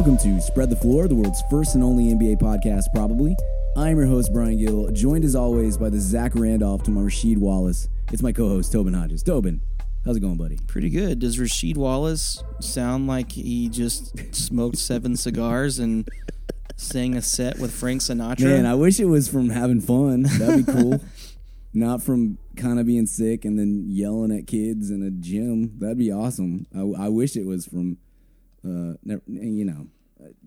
Welcome to Spread the Floor, the world's first and only NBA podcast, probably. I'm your host, Brian Gill, joined as always by the Zach Randolph to my Rasheed Wallace. It's my co host, Tobin Hodges. Tobin, how's it going, buddy? Pretty good. Does Rasheed Wallace sound like he just smoked seven cigars and sang a set with Frank Sinatra? Man, I wish it was from having fun. That'd be cool. Not from kind of being sick and then yelling at kids in a gym. That'd be awesome. I, I wish it was from, uh, you know,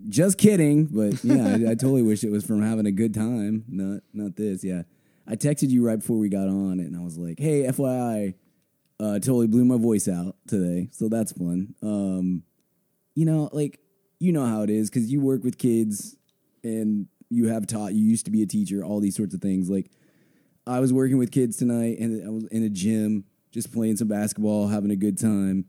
just kidding. But yeah, I, I totally wish it was from having a good time. Not not this. Yeah, I texted you right before we got on, and I was like, "Hey, FYI, uh, totally blew my voice out today, so that's fun." Um, you know, like you know how it is because you work with kids and you have taught. You used to be a teacher. All these sorts of things. Like I was working with kids tonight, and I was in a gym just playing some basketball, having a good time.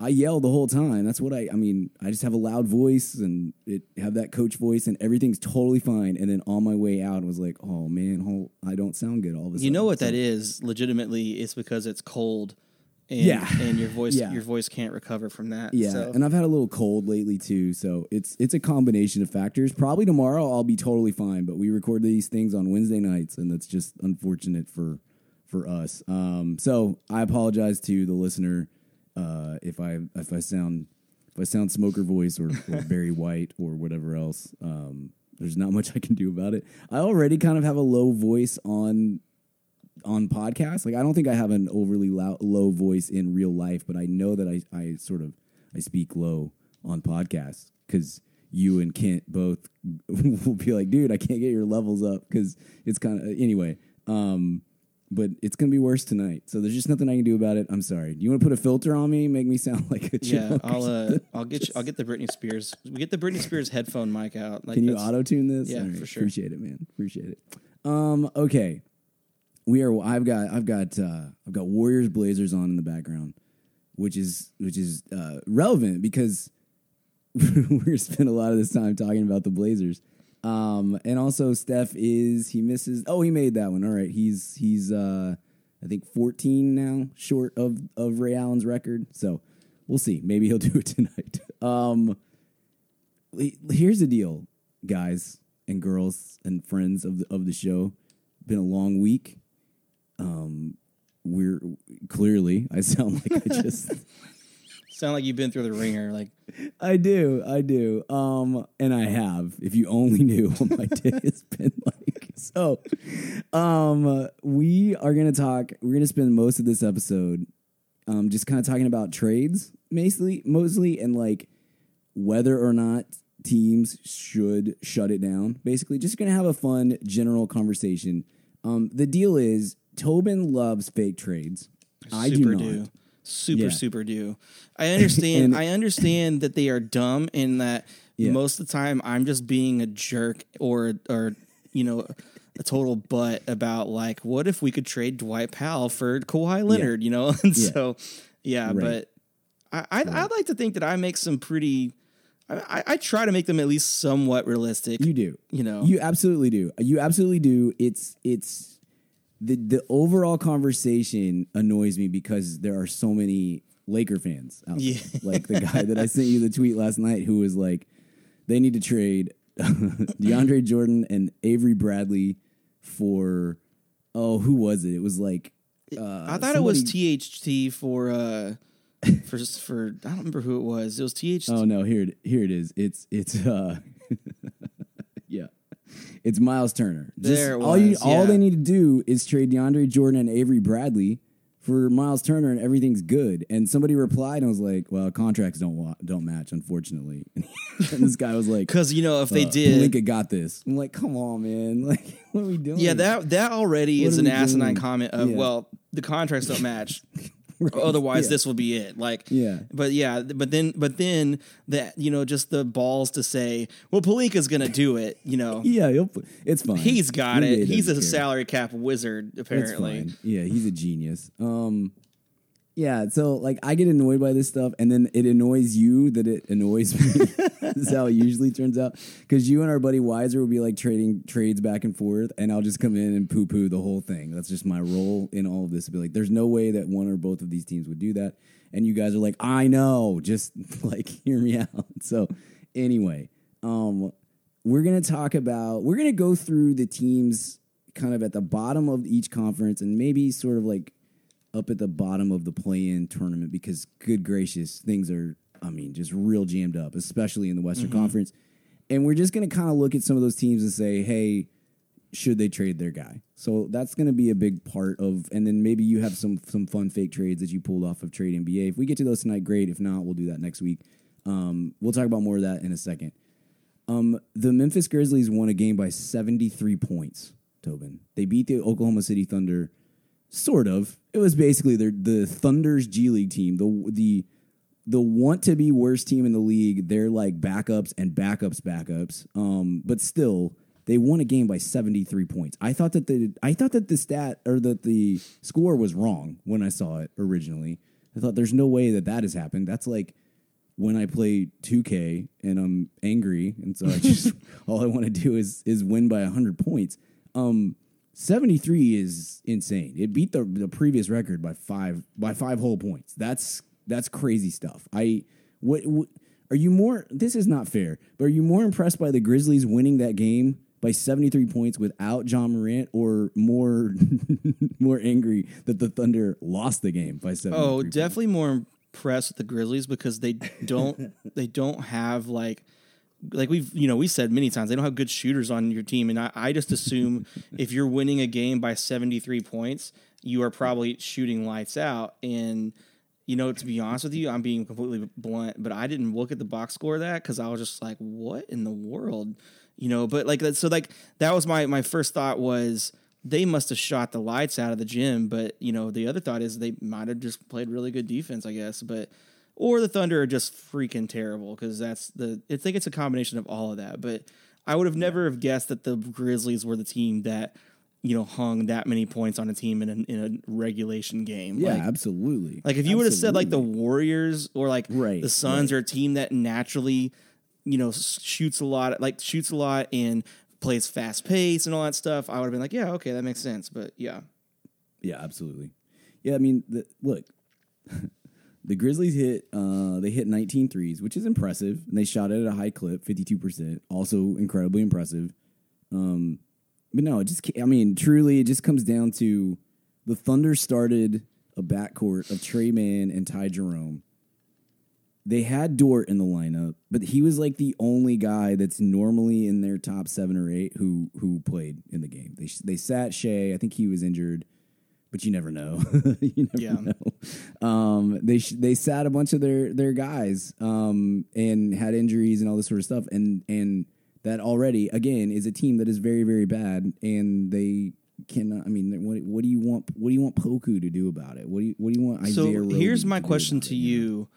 I yell the whole time. That's what I. I mean, I just have a loud voice and it have that coach voice, and everything's totally fine. And then on my way out, I was like, "Oh man, whole, I don't sound good." All of a sudden, you know what So- that is? Legitimately, it's because it's cold, and Yeah. and your voice Yeah. your voice can't recover from that. Yeah, so. and I've had a little cold lately too, so it's it's a combination of factors. Probably tomorrow I'll be totally fine, but we record these things on Wednesday nights, and that's just unfortunate for for us. Um, so I apologize to the listener uh, if I if I sound if I sound smoker voice or, or Barry White or whatever else. Um, there's not much I can do about it. I already kind of have a low voice on on podcasts. Like I don't think I have an overly loud, low voice in real life, but I know that I, I sort of I speak low on podcasts because you and Kent both will be like, dude, I can't get your levels up because it's kind of anyway. Um, but it's gonna be worse tonight, so there's just nothing I can do about it. I'm sorry. Do you want to put a filter on me, make me sound like a yeah, I'll uh. I'll get you, I'll get the Britney Spears we get the Britney Spears headphone mic out. Like Can you auto tune this? Yeah, right, for sure. Appreciate it, man. Appreciate it. Um, okay, we are. I've got. I've got. Uh, I've got Warriors Blazers on in the background, which is which is uh, relevant because we're gonna spend a lot of this time talking about the Blazers. Um, and also Steph is he misses. Oh, he made that one. All right, he's he's uh, I think 14 now, short of of Ray Allen's record. So we'll see. Maybe he'll do it tonight. Um, here's the deal, guys and girls and friends of the of the show. Been a long week. Um, we're clearly I sound like I just sound like you've been through the ringer. Like I do, I do. Um, and I have. If you only knew what my day has been like. So, um, we are gonna talk. We're gonna spend most of this episode, um, just kind of talking about trades, mostly, mostly, and like whether or not teams should shut it down. Basically, just gonna have a fun general conversation. Um, the deal is Tobin loves fake trades. I super do not. do. Super Yeah. super do. I understand. And- I understand that they are dumb in that Yeah. most of the time I'm just being a jerk or or you know a total butt about like what if we could trade Dwight Powell for Kawhi Leonard, you know? And Yeah. so yeah, Right. but I I I'd like to think that I make some pretty. I, I try to make them at least somewhat realistic. You do. You know. You absolutely do. You absolutely do. It's it's the the overall conversation annoys me because there are so many Laker fans out there. Yeah. Like the guy that I sent you the tweet last night who was like, they need to trade DeAndre Jordan and Avery Bradley for oh who was it? It was like uh, I thought it was THT for uh for for I don't remember who it was. It was THT. Oh no, here it here it is. It's it's uh. It's Miles Turner. Just There it all you was, all yeah. they need to do is trade DeAndre Jordan and Avery Bradley for Miles Turner and everything's good. And somebody replied and was like, "Well, contracts don't wa- don't match, unfortunately." and this guy was like, Because you know if they uh, did, Pelinka got this." I'm like, "Come on, man! Like, what are we doing?" yeah, that that already What is an asinine doing? comment of Yeah. well, the contracts don't match. Otherwise, Yeah. this will be it. Like, Yeah. but yeah, but then, but then that you know, just the balls to say, well, Pelinka's gonna do it. You know, Yeah, he'll, it's fine. he's got NBA it. He's a care. salary cap wizard, apparently. Yeah, he's a genius. Um, yeah, so like I get annoyed by this stuff, and then it annoys you that it annoys me. That's how it usually turns out. Because you and our buddy Wiser will be like trading trades back and forth, and I'll just come in and poo poo the whole thing. That's just my role in all of this. To be like, there's no way that one or both of these teams would do that, and you guys are like, I know, just like hear me out. So anyway, um, we're gonna talk about we're gonna go through the teams kind of at the bottom of each conference and maybe sort of like up at the bottom of the play-in tournament because good gracious, things are I mean just real jammed up, especially in the Western Conference. And we're just gonna kind of look at some of those teams and say, hey, should they trade their guy? So that's going to be a big part of, and then maybe you have some some fun fake trades that you pulled off of Trade NBA. If we get to those tonight, great. If not, we'll do that next week. Um, we'll talk about more of that in a second. Um, the Memphis Grizzlies won a game by 73 points. Tobin, they beat the Oklahoma City Thunder. Sort of. It was basically their the Thunder's G League team. The the the want to be worst team in the league. They're like backups and backups backups. Um, but still, they won a game by 73 points. I thought that the I thought that the stat or that the score was wrong when I saw it originally. I thought there's no way that that has happened. That's like when I play 2K and I'm angry, and so I just all I want to do is is win by 100 points. Um, 73 is insane. It beat the the previous record by five by five whole points. That's that's crazy stuff. I what, what are you more? This is not fair. But are you more impressed by the Grizzlies winning that game by 73 points without Ja Morant, or more more angry that the Thunder lost the game by 73? Oh, points? definitely more impressed with the Grizzlies because they don't they don't have like like we've you know we said many times they don't have good shooters on your team. And I, I just assume if you're winning a game by 73 points you are probably shooting lights out. And you know to be honest with you I'm being completely blunt but I didn't look at the box score of that because I was just like what in the world? You know but like that so like that was my my first thought was they must have shot the lights out of the gym. But you know the other thought is they might have just played really good defense i guess. But or the thunder are just freaking terrible because that's the i think it's a combination of all of that but i would have never have guessed that the grizzlies were the team that you know hung that many points on a team in a, in a regulation game yeah, like, absolutely. like if you would have said like the Warriors or like Right, the Suns right. are a team that naturally, you know, shoots a lot, like shoots a lot and plays fast pace and all that stuff, I would have been like, yeah, okay, that makes sense. But yeah, Yeah, absolutely. Yeah, I mean, the, look, the Grizzlies hit uh, they hit 19 threes, which is impressive. And they shot it at a high clip, 52%, also incredibly impressive. Um, but no, it just I mean, truly, it just comes down to the Thunder started a backcourt of Tre Mann and Ty Jerome. They had Dort in the lineup, but he was like the only guy that's normally in their top seven or eight who who played in the game. They they sat Shai. I think he was injured, but you never know. you never Yeah. know. Um, they sh- they sat a bunch of their their guys um, and had injuries and all this sort of stuff, and and that already again is a team that is very very bad, and they cannot. I mean, what what do you want? What do you want Poku to do about it? What do you what do you want Isaiah? so Roby here's my do question to it, know? you: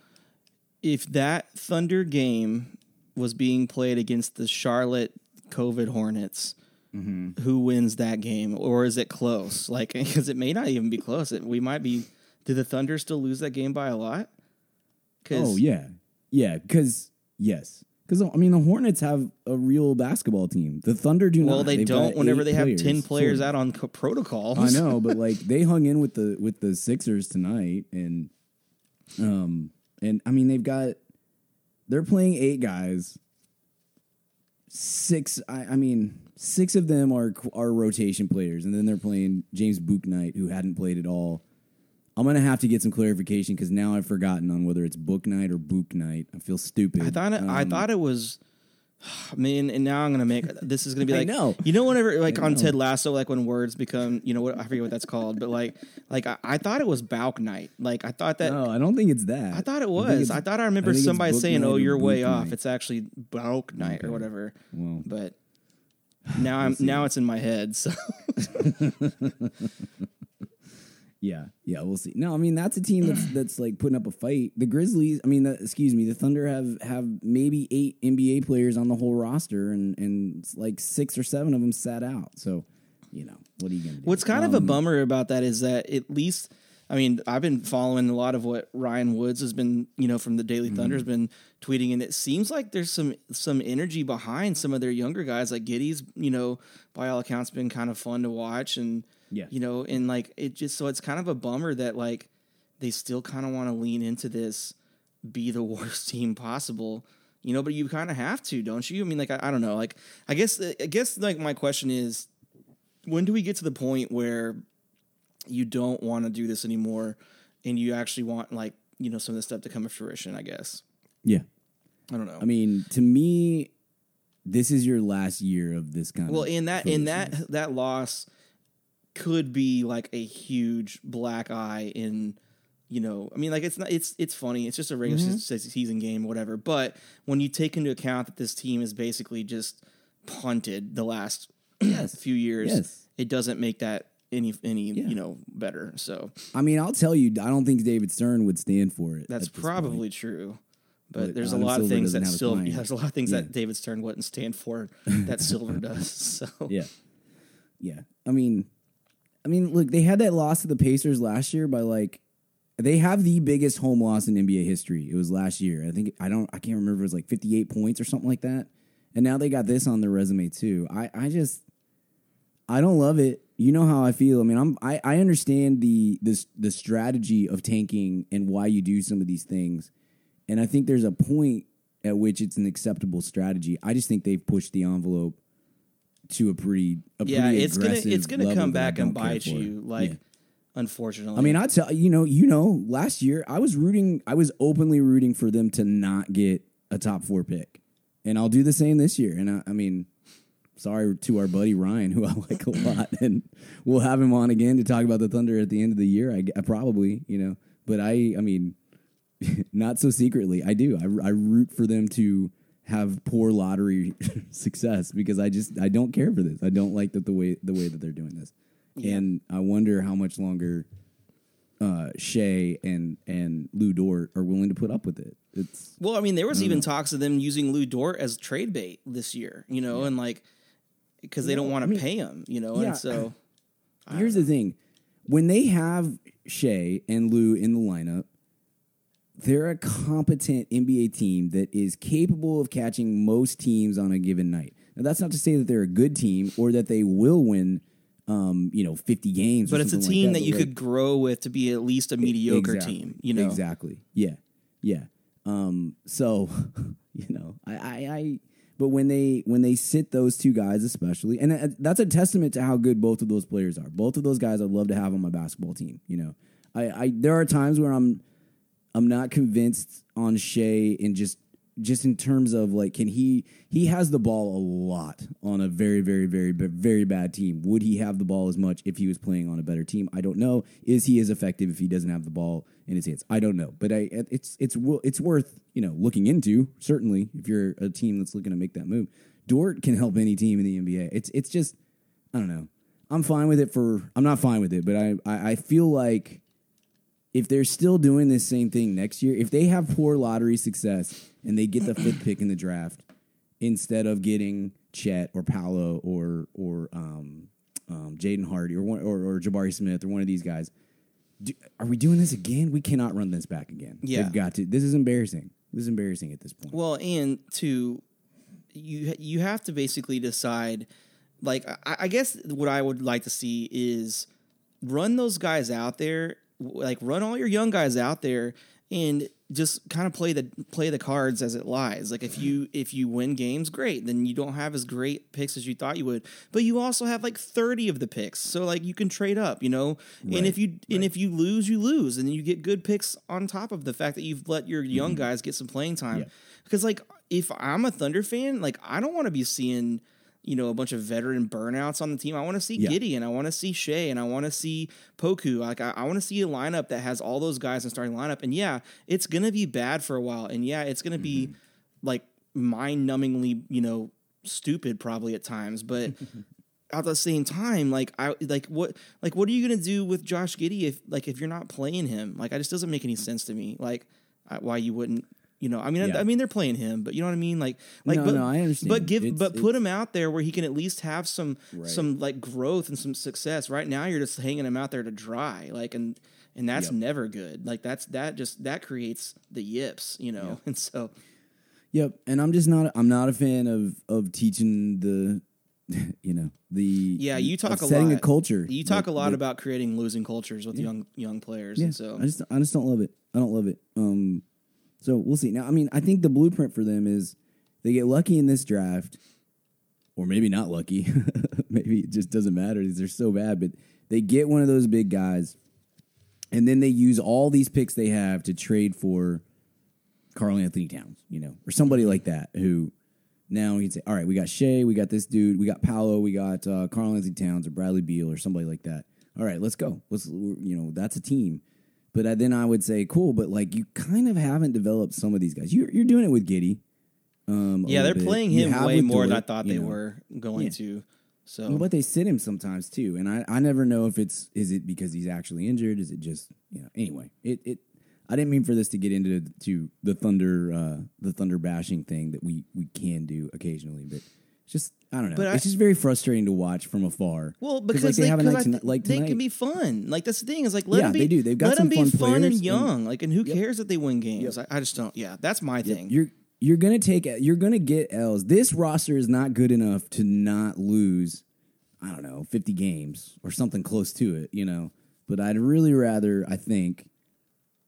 If that Thunder game was being played against the Charlotte COVID Hornets. Mm-hmm. Who wins that game, or is it close? Like, because it may not even be close. It, we might be. Did the Thunder still lose that game by a lot? Oh yeah, yeah. Because yes, because I mean the Hornets have a real basketball team. The Thunder do not. Well, they They've don't. Whenever they have ten players, players of. out on co- protocols, I know, but like they hung in with the with the Sixers tonight, and um, and I mean they've got they're playing eight guys. Six, I, I mean, six of them are are rotation players, and then they're playing James Bouknight, who hadn't played at all. I'm gonna have to get some clarification because now I've forgotten on whether it's Book Night or Book Night. I feel stupid. I thought it, I Um, thought it was. Man, and now I'm gonna make this is gonna be I like know. you know whenever like I on. Ted Lasso like when words become you know what I forget what that's called but like like I, I thought it was Bauk night like I thought that No, I don't think it's that. I thought it was it's- I, thought I remember it's somebody saying oh you're way off it's actually Bauk night or whatever Well, but now I'm now it's in my head so Yeah, yeah, we'll see. No, I mean that's a team that's that's like putting up a fight. The Grizzlies, I mean, the, excuse me, the Thunder have have maybe eight NBA players on the whole roster, and and like six or seven of them sat out. So, you know, what are you gonna do? What's kind of a Um, bummer about that is that at least, I mean, I've been following a lot of what Ryan Woods has been, you know, from the Daily Mm-hmm. Thunder has been tweeting, and it seems like there's some some energy behind some of their younger guys, like Giddey's, you know, by all accounts, been kind of fun to watch, and Yeah. you know, and like it just so it's kind of a bummer that like they still kind of want to lean into this, be the worst team possible. you know, but you kind of have to, don't you? I mean, like I, I don't know, like I guess I guess like my question is, when do we get to the point where you don't want to do this anymore, and you actually want like you know some of this stuff to come to fruition? I guess Yeah. I don't know. I mean, to me, this is your last year of this kind of well, of. in that in that that loss could be like a huge black eye in you know i mean like it's not it's it's funny it's just a regular Mm-hmm. season game whatever but when you take into account that this team is basically just punted the last Yes. few years Yes. it doesn't make that any any you know better so I mean, I'll tell you, I don't think David Stern would stand for it. that's probably point. true but, But there's a lot of Silver things doesn't that still there's a lot of things Yeah. that David Stern wouldn't stand for that Silver does so Yeah. Yeah. I mean, I mean, look, they had that loss to the Pacers last year by like they have the biggest home loss in NBA history. It was last year. I think I don't I can't remember it was like 58 points or something like that. And now they got this on their resume too. I I just I don't love it. You know how I feel. I mean, I'm I, I understand the this the strategy of tanking and why you do some of these things. And I think there's a point at which it's an acceptable strategy. I just think they've pushed the envelope to a pretty a yeah pretty it's gonna it's gonna come back and bite you like Yeah. unfortunately I mean, I tell you know, you know, last year I was rooting, I was openly rooting for them to not get a top four pick, and I'll do the same this year. And I, I mean, sorry to our buddy Ryan, who I like a lot, and we'll have him on again to talk about the Thunder at the end of the year. I, I probably, you know, but I, I mean, not so secretly, I do. I, I root for them to have poor lottery success because I just I don't care for this. I don't like that the way the way that they're doing this, and I wonder how much longer uh, Shai and and Lu Dort are willing to put up with it. It's Well, I mean, there was even talks of them using Lu Dort as trade bait this year, you know, and like because they don't Yeah, want I to mean, pay him, you know, yeah. and so here's the thing: when they have Shai and Lu in the lineup, they're a competent NBA team that is capable of catching most teams on a given night. Now, that's not to say that they're a good team or that they will win, um, you know, fifty games. or but it's a something like team that, you like- could grow with to be at least a mediocre Exactly. team, you know. Exactly. Yeah. Yeah. Um, so, you know, I, I, I, but when they when they sit those two guys, especially, and uh, that's a testament to how good both of those players are. Both of those guys, I'd love to have on my basketball team. You know, I, I there are times where I'm I'm not convinced on Shai and just just in terms of like can he he has the ball a lot on a very very very very bad team. Would he have the ball as much if he was playing on a better team? I don't know. Is he as effective if he doesn't have the ball in his hands? I don't know. But I it's it's it's worth, you know, looking into certainly if you're a team that's looking to make that move. Dort can help any team in the NBA. It's it's just I don't know. I'm fine with it for I'm not fine with it, but I I, I feel like if they're still doing this same thing next year, if they have poor lottery success and they get the fifth pick in the draft instead of getting Chet or Paolo or or um, um, Jaden Hardy or, one, or or Jabari Smith or one of these guys, do, are we doing this again? We cannot run this back again. Yeah. They've got to. This is embarrassing. This is embarrassing at this point. Well, and to you you have to basically decide like I, I guess what I would like to see is run those guys out there like run all your young guys out there and just kind of play the play the cards as it lies. Like if you if you win games, great. Then you don't have as great picks as you thought you would, but you also have like thirty of the picks, so like you can trade up, you know. And if you and if you lose, you lose, and then you get good picks on top of the fact that you've let your young mm-hmm. guys get some playing time. Yeah. Because like if I'm a Thunder fan, like I don't want to be seeing you know a bunch of veteran burnouts on the team. I want to see Yeah. Gideon, I want to see Shai, and I want to see Poku. Like I, I want to see a lineup that has all those guys in starting lineup. And yeah, it's gonna be bad for a while, and yeah, it's gonna be Mm-hmm. like mind-numbingly, you know, stupid probably at times, but. At the same time, like I like what like what are you gonna do with Josh Giddey if like if you're not playing him? Like, it just doesn't make any sense to me. Like, why you wouldn't you know, I mean, Yeah. I, I mean, they're playing him, but you know what I mean. Like, like, No, but, no, I understand. But give, It's- but put him out there where he can at least have some, Right. some like growth and some success. Right now, you're just hanging him out there to dry, like, and and that's Yep. never good. Like, that's that just that creates the yips, you know. And so, Yep, and I'm just not. I'm not a fan of of teaching the, you know, the yeah, you talk a setting lot. a culture. You talk that- a lot that- about creating losing cultures with young young players, Yeah, and so I just I just don't love it. I don't love it. Um, So we'll see. Now, I mean, I think the blueprint for them is they get lucky in this draft, or maybe not lucky. maybe it just doesn't matter they're so bad. But they get one of those big guys, and then they use all these picks they have to trade for Karl-Anthony Towns, you know, or somebody like that who now he'd say, all right, we got Shai, we got this dude, we got Paolo, we got uh, Karl-Anthony Towns or Bradley Beal or somebody like that. All right, let's go. Let's you know that's a team. But uh, then I would say, cool, but like you kind of haven't developed some of these guys. You're, you're doing it with Giddey. Um, Yeah, they're bit. playing him way more than I thought they know. were going Yeah. to. So Well, but they sit him sometimes too, and I, I never know if it's is it because he's actually injured, is it just you know anyway it it I didn't mean for this to get into to the thunder uh, the thunder bashing thing that we we can do occasionally, but just I don't know, But I- it's just very frustrating to watch from afar. Well, 'Cause, because like, they, they, have a night tonight, like they tonight. can be fun. Like that's the thing is like let Yeah, them be. they do. They've got let some them be fun fun players, and and- young. like, and who cares that they win games? I, I just don't. Yeah, that's my thing. You're you're gonna take you're gonna get L's. This roster is not good enough to not lose. I don't know, fifty games or something close to it. You know, but I'd really rather I think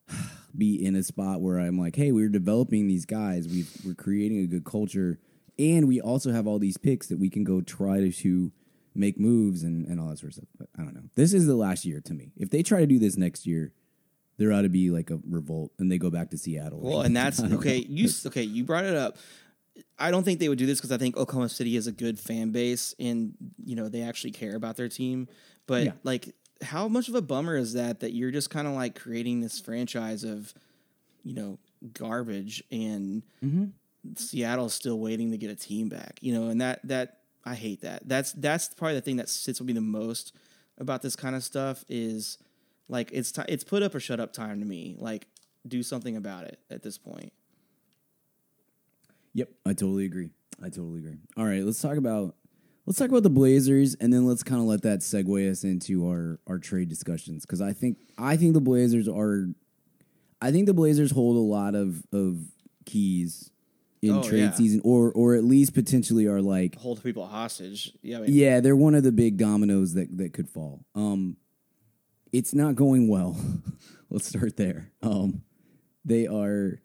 be in a spot where I'm like, hey, we're developing these guys. We we're creating a good culture, and we also have all these picks that we can go try to, to make moves and and all that sort of stuff. But I don't know. This is the last year to me. If they try to do this next year. There ought to be like a revolt, and they go back to Seattle. Well, and that's okay. You okay? You brought it up. I don't think they would do this because I think Oklahoma City is a good fan base, and you know they actually care about their team. But Yeah. like, how much of a bummer is that that you're just kind of like creating this franchise of, you know, garbage, and Mm-hmm. Seattle's still waiting to get a team back. You know, and that that I hate that. That's that's probably the thing that sits with me the most about this kind of stuff is like it's ti it's put up or shut up time to me. Like do something about it at this point. Yep, I totally agree. I totally agree. All right, let's talk about let's talk about the Blazers, and then let's kind of let that segue us into our our trade discussions because I think I think the Blazers are, I think the Blazers hold a lot of of keys in Oh, trade yeah. season, or or at least potentially are like Hold people hostage. Yeah, I mean, yeah, they're one of the big dominoes that that could fall. Um, it's not going well. Let's start there. Um, they are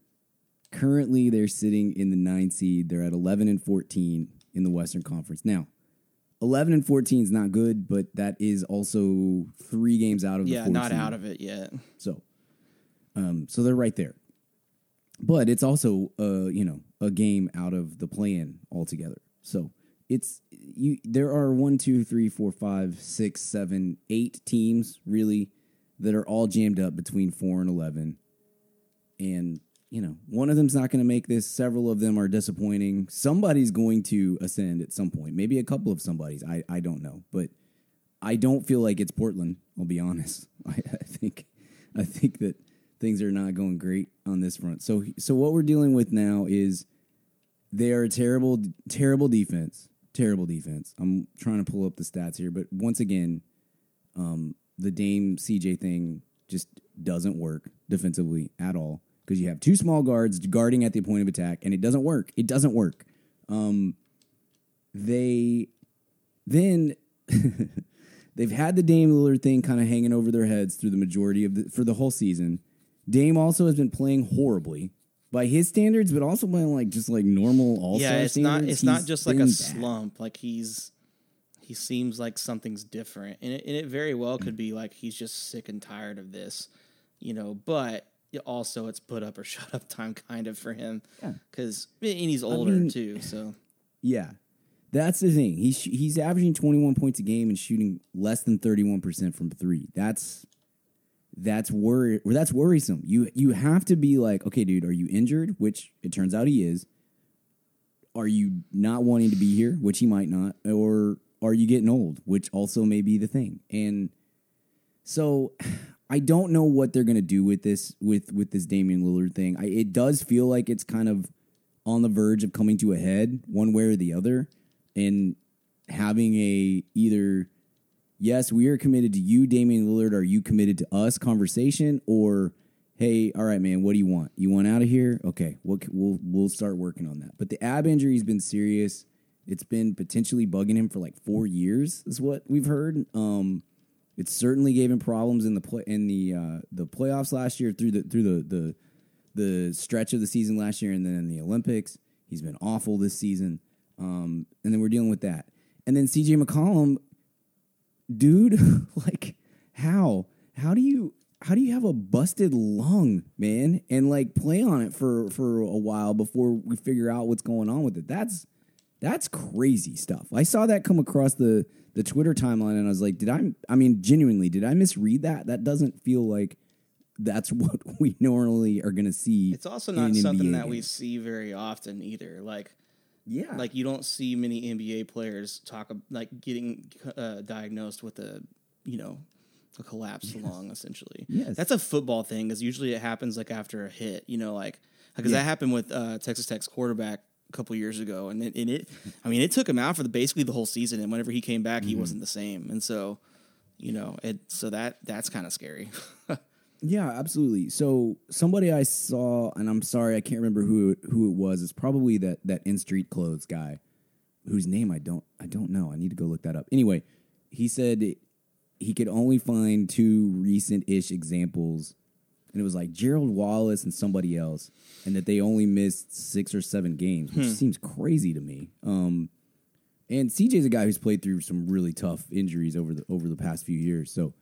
currently they're sitting in the nine seed. They're at eleven and fourteen in the Western Conference. Now, eleven and fourteen is not good, but that is also three games out of the yeah, not out of it yet. So, um, so they're right there. But it's also, uh, you know, a game out of the plan altogether. So it's you. There are one, two, three, four, five, six, seven, eight teams really that are all jammed up between four and eleven, and you know, one of them's not going to make this. Several of them are disappointing. Somebody's going to ascend at some point. Maybe a couple of somebody's. I I don't know, but I don't feel like it's Portland. I'll be honest. I, I think I think that things are not going great on this front. So so what we're dealing with now is they are a terrible terrible defense. Terrible defense. I'm trying to pull up the stats here, but once again, um, the Dame CJ thing just doesn't work defensively at all because you have two small guards guarding at the point of attack, and it doesn't work. It doesn't work. Um, they then they've had the Dame Lillard thing kind of hanging over their heads through the majority of the for the whole season. Dame also has been playing horribly by his standards, but also by like just like normal all star. yeah, it's standards. not. It's not just like a bad. slump. Like he's he seems like something's different, and it, and it very well could be like he's just sick and tired of this, you know. But also, it's put up or shut up time kind of for him, Yeah. because and he's older mean- too. So Yeah, that's the thing. He's he's averaging twenty one points a game and shooting less than thirty one percent from three. That's that's worry. That's worrisome. You you have to be like, okay, dude, are you injured? Which it turns out he is. Are you not wanting to be here? Which he might not. Or are you getting old? Which also may be the thing. And so I don't know what they're gonna do with this with with this Damian Lillard thing. I, it does feel like it's kind of on the verge of coming to a head, one way or the other, and having a either yes, we are committed to you, Damian Lillard. Are you committed to us? Conversation or hey, all right, man, what do you want? You want out of here? Okay, we'll we'll we'll start working on that. But the ab injury's been serious. It's been potentially bugging him for like four years, is what we've heard. Um, it certainly gave him problems in the play in the uh, the playoffs last year through the through the the the stretch of the season last year, and then in the Olympics, he's been awful this season. Um, and then we're dealing with that, and then CJ McCollum, dude, like how how do you how do you have a busted lung, man, and like play on it for for a while before we figure out what's going on with it? That's that's crazy stuff. I saw that come across the the Twitter timeline, and I was like, did I? I mean, genuinely, did I misread that? That doesn't feel like that's what we normally are going to see. It's also not something that we see very often either. Like, Yeah, like you don't see many NBA players talk like getting uh, diagnosed with a you know a collapsed lung essentially. Yes. that's a football thing because usually it happens like after a hit. You know, like because Yeah. that happened with uh, Texas Tech's quarterback a couple years ago, and it, and it I mean it took him out for the basically the whole season, and whenever he came back, Mm-hmm. he wasn't the same, and so. You know, it so that that's kind of scary. Yeah, absolutely. So somebody I saw, and I'm sorry, I can't remember who who it was. It's probably that that in street clothes guy, whose name I don't I don't know. I need to go look that up. Anyway, he said he could only find two recent ish examples, and it was like Gerald Wallace and somebody else, and that they only missed six or seven games, which seems crazy to me. Um, and CJ's a guy who's played through some really tough injuries over the over the past few years, so.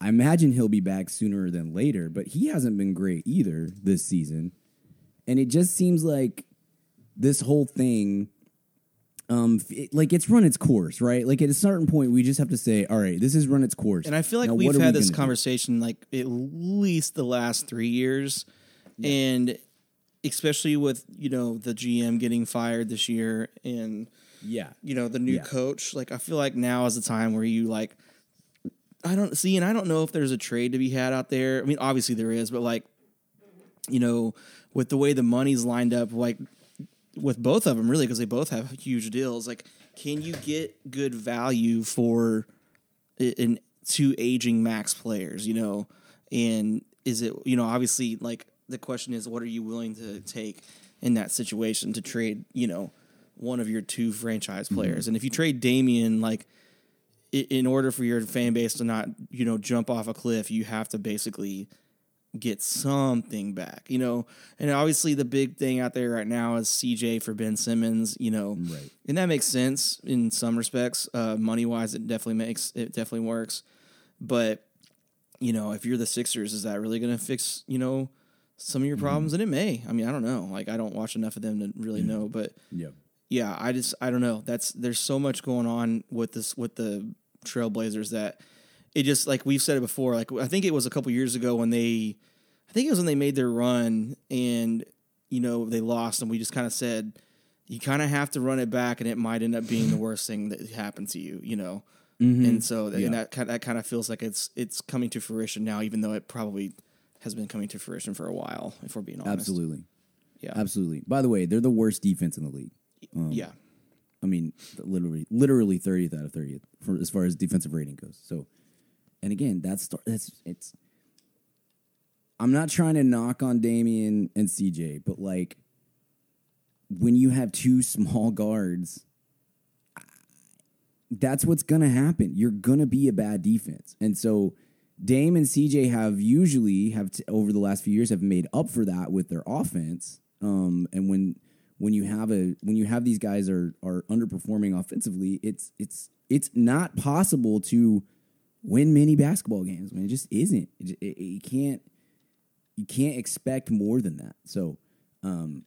I imagine he'll be back sooner than later, but he hasn't been great either this season. And it just seems like this whole thing, um, it- like it's run its course, right? Like at a certain point, we just have to say, all right, this has run its course. And I feel like Now, we've had we this gonna do? conversation like at least the last three years, and especially with you know the GM getting fired this year and Yeah, you know the new Yeah. coach. Like I feel like now is the time where you like. I don't see, and I don't know if there's a trade to be had out there. I mean, obviously there is, but like, you know, with the way the money's lined up, like with both of them, really, because they both have huge deals. Like, can you get good value for in two aging max players? You know, and is it you know obviously like the question is what are you willing to take in that situation to trade you know one of your two franchise mm-hmm. players and if you trade Damian like in order for your fan base to not you know jump off a cliff you have to basically get something back you know and obviously the big thing out there right now is CJ for Ben Simmons you know Right. and that makes sense in some respects uh money wise it definitely makes it definitely works but you know, if you're the Sixers, is that really going to fix, you know, some of your problems? And it may. I mean, I don't know. Like, I don't watch enough of them to really know. But yeah, yeah, I just, I don't know. That's, there's so much going on with this, with the Trailblazers that it just, like we've said it before, like, I think it was a couple years ago when they, I think it was when they made their run and, you know, they lost and we just kind of said, you kind of have to run it back and it might end up being the worst thing that happened to you, you know? Mm-hmm. and so Yeah. and that kind that kind of feels like it's it's coming to fruition now, even though it probably has been coming to fruition for a while. If we're being honest, absolutely, yeah, absolutely. By the way, they're the worst defense in the league. Yeah, I mean, literally, literally thirtieth out of thirtieth for as far as defensive rating goes. So, and again, that's that's it's. I'm not trying to knock on Damian and CJ, but like, when you have two small guards, that's what's gonna happen. You're gonna be a bad defense, and so Dame and CJ have usually have t- over the last few years have made up for that with their offense. Um, and when when you have a when you have these guys are are underperforming offensively, it's it's it's not possible to win many basketball games. Man, it just isn't. It, it, you can't you can't expect more than that. So, um,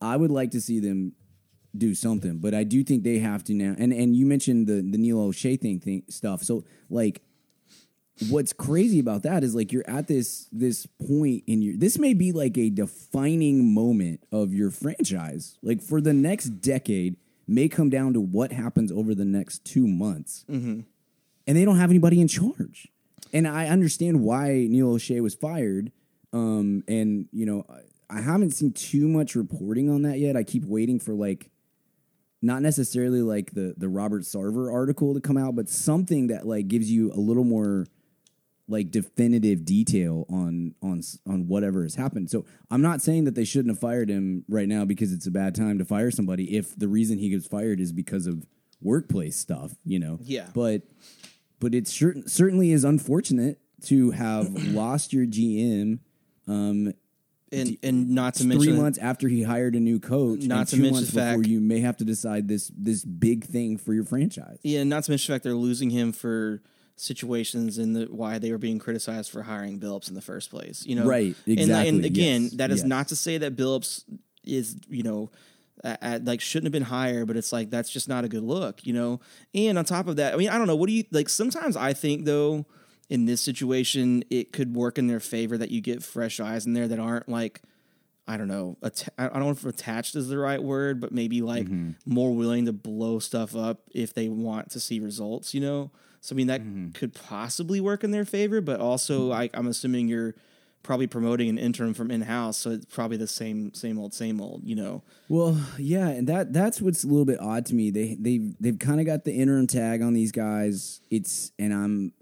I would like to see them do something, but I do think they have to now. And and you mentioned the the Neil Olshey thing, thing stuff. So like what's crazy about that is like you're at this this point in your this may be like a defining moment of your franchise. Like for the next decade may come down to what happens over the next two months. And they don't have anybody in charge. And i understand why neil olshey was fired. Um and you know I haven't seen too much reporting on that yet. I keep waiting for like not necessarily like the the Robert Sarver article to come out, but something that like gives you a little more like definitive detail on on on whatever has happened. So I'm not saying that they shouldn't have fired him right now because it's a bad time to fire somebody if the reason he gets fired is because of workplace stuff, you know. Yeah. But but it certain certainly is unfortunate to have lost your GM um and and not to three mention months after he hired a new coach, Not to mention months the fact- before you may have to decide this this big thing for your franchise. Yeah, not to mention the fact they're losing him for situations and the why they were being criticized for hiring Billups in the first place. You know, Right, And- And, again, yes, that is yes. not to say that Billups is you know. At, at- like shouldn't have been higher, but it's like that's just not a good look, you know. And on top of that, I mean, I don't know. What do you like? Sometimes I think though, in this situation, it could work in their favor that you get fresh eyes in there that aren't like I don't know, atta- I don't know if attached is the right word, but maybe like Mm-hmm. more willing to blow stuff up if they want to see results, you know? So, I mean, that Mm-hmm. could possibly work in their favor, but also I, I'm assuming you're probably promoting an interim from in house. So it's probably the same, same old, same old, you know? Well, yeah, and that that's what's a little bit odd to me. They they they've kind of got the interim tag on these guys. It's and I'm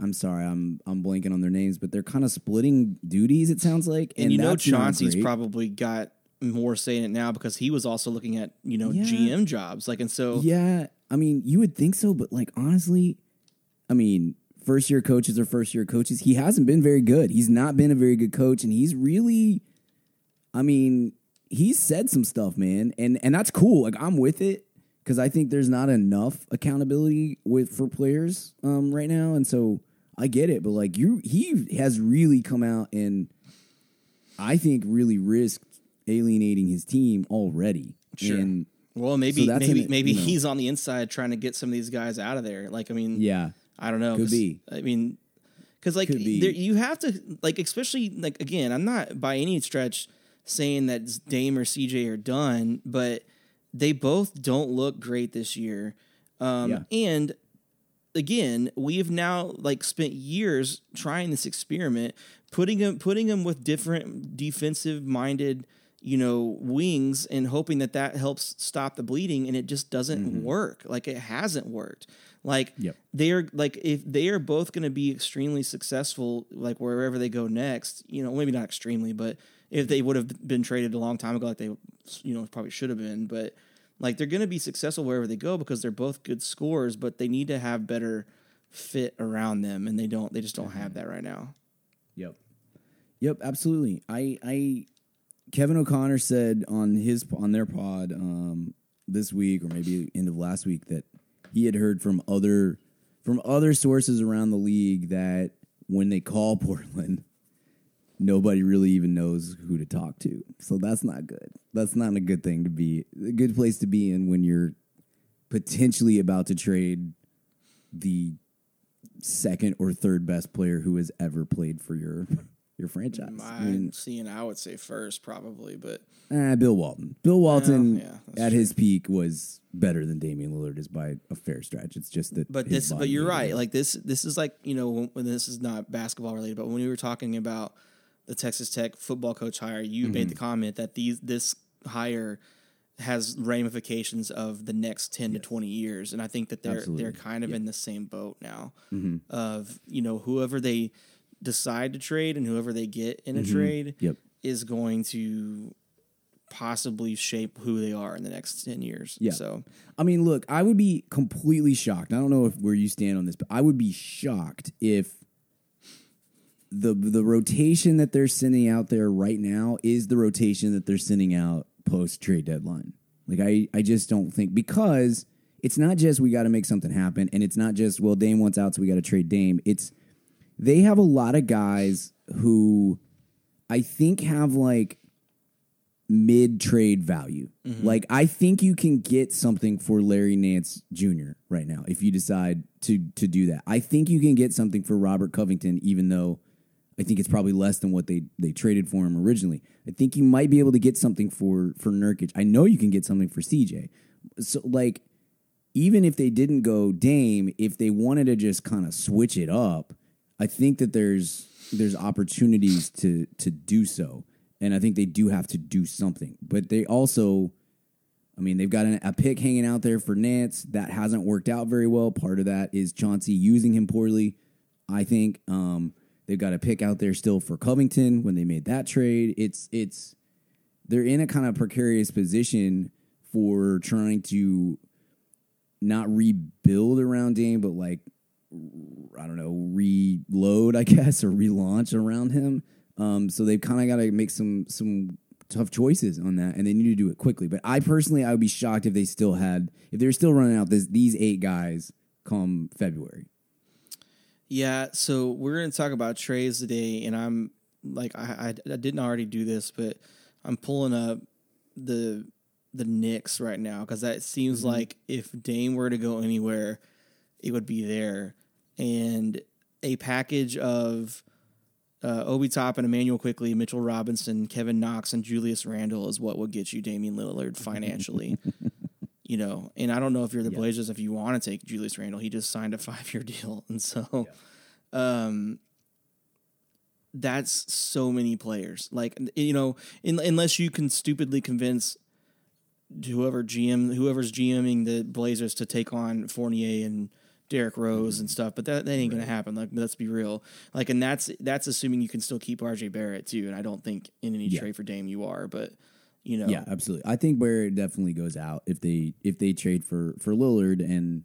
I'm sorry, I'm I'm blanking on their names, but they're kind of splitting duties. It sounds like, And, you know, Chauncey's probably got more say in it now because he was also looking at, you know, Yeah. GM jobs. Like, and so, Yeah, I mean, you would think so, but like honestly, I mean, first year coaches are first year coaches. He hasn't been very good. He's not been a very good coach, and he's really, I mean, he's said some stuff, man, and and that's cool. Like I'm with it because I think there's not enough accountability with for players um, right now, and so I get it. But like you, he has really come out and I think really risked alienating his team already. Sure. And well, maybe, So maybe, an- maybe you know. he's on the inside trying to get some of these guys out of there. Like, I mean, yeah, I don't know. Could be. I mean, because like be. there, you have to like, especially like again, I'm not by any stretch saying that Dame or CJ are done, but they both don't look great this year. Um, Yeah. And again, we've now like spent years trying this experiment, putting them putting them with different defensive minded, you know, wings, and hoping that that helps stop the bleeding, and it just doesn't mm-hmm. work. Like it hasn't worked. Like Yep. they are like if they are both going to be extremely successful, like wherever they go next, you know, maybe not extremely, but if they would have been traded a long time ago, like they, you know, probably should have been, but like they're going to be successful wherever they go because they're both good scorers, but they need to have better fit around them, and they don't. They just don't have mm-hmm. that right now. Yep. Yep, absolutely. I I Kevin O'Connor said on his on their pod um this week or maybe end of last week that he had heard from other from other sources around the league that when they call Portland nobody really even knows who to talk to. So that's not good. That's not a good thing to be a good place to be in when you're potentially about to trade the second or third best player who has ever played for your your franchise. I mean, seeing, I would say first probably, but eh, Bill Walton. Bill Walton yeah, at his peak was better than Damian Lillard is by a fair stretch. It's just that, but this but you're right like this this is like you know when, this is not basketball related but when we were talking about the texas tech football coach hire you made Mm-hmm. the comment that these this hire has ramifications of the next 10 to 20 years and i think that they're Absolutely. they're kind of in the same boat now Mm-hmm. of you know whoever they decide to trade and whoever they get in a trade Mm-hmm. Yep. is going to possibly shape who they are in the next 10 years Yeah. so I mean, look, I would be completely shocked. I don't know if where you stand on this, but I would be shocked if the the rotation that they're sending out there right now is the rotation that they're sending out post trade deadline. Like I I just don't think because it's not just we got to make something happen and it's not just well Dame wants out so we got to trade Dame. It's they have a lot of guys who I think have like mid trade value. Mm-hmm. Like I think you can get something for Larry Nance Jr. right now if you decide to to do that. I think you can get something for Robert Covington, even though I think it's probably less than what they they traded for him originally. I think you might be able to get something for for Nurkic. I know you can get something for CJ. So like even if they didn't go Dame, if they wanted to just kind of switch it up, I think that there's there's opportunities to to do so, and I think they do have to do something. But they also, I mean, they've got an, a pick hanging out there for Nance that hasn't worked out very well. Part of that is Chauncey using him poorly. I think um, they've got a pick out there still for Covington when they made that trade. It's it's they're in a kind of precarious position for trying to not rebuild around Dame, but like I don't know, reload, I guess, or relaunch around him. Um, so they've kind of got to make some some tough choices on that, and they need to do it quickly. But I personally, I would be shocked if they still had if they're still running out this these eight guys come February. Yeah, so we're going to talk about trades today, and I'm like, I, I, I didn't already do this, but I'm pulling up the the Knicks right now because that seems Mm-hmm. like if Dame were to go anywhere, it would be there, and a package of uh, Obi Toppin, and Immanuel Quickley, Mitchell Robinson, Kevin Knox, and Julius Randle is what would get you Damian Lillard financially. you know, and I don't know if you're the Yeah. Blazers if you want to take Julius Randle. He just signed a five year deal, and so, um, that's so many players. Like you know, in, unless you can stupidly convince whoever GM whoever's GMing the Blazers to take on Fournier and Derrick Rose and mm-hmm. stuff, but that, that ain't gonna happen. Like let's be real. Like and that's that's assuming you can still keep RJ Barrett too. And I don't think in any Yeah. trade for Dame you are, but you know, Yeah, absolutely. I think Barrett definitely goes out if they if they trade for for Lillard and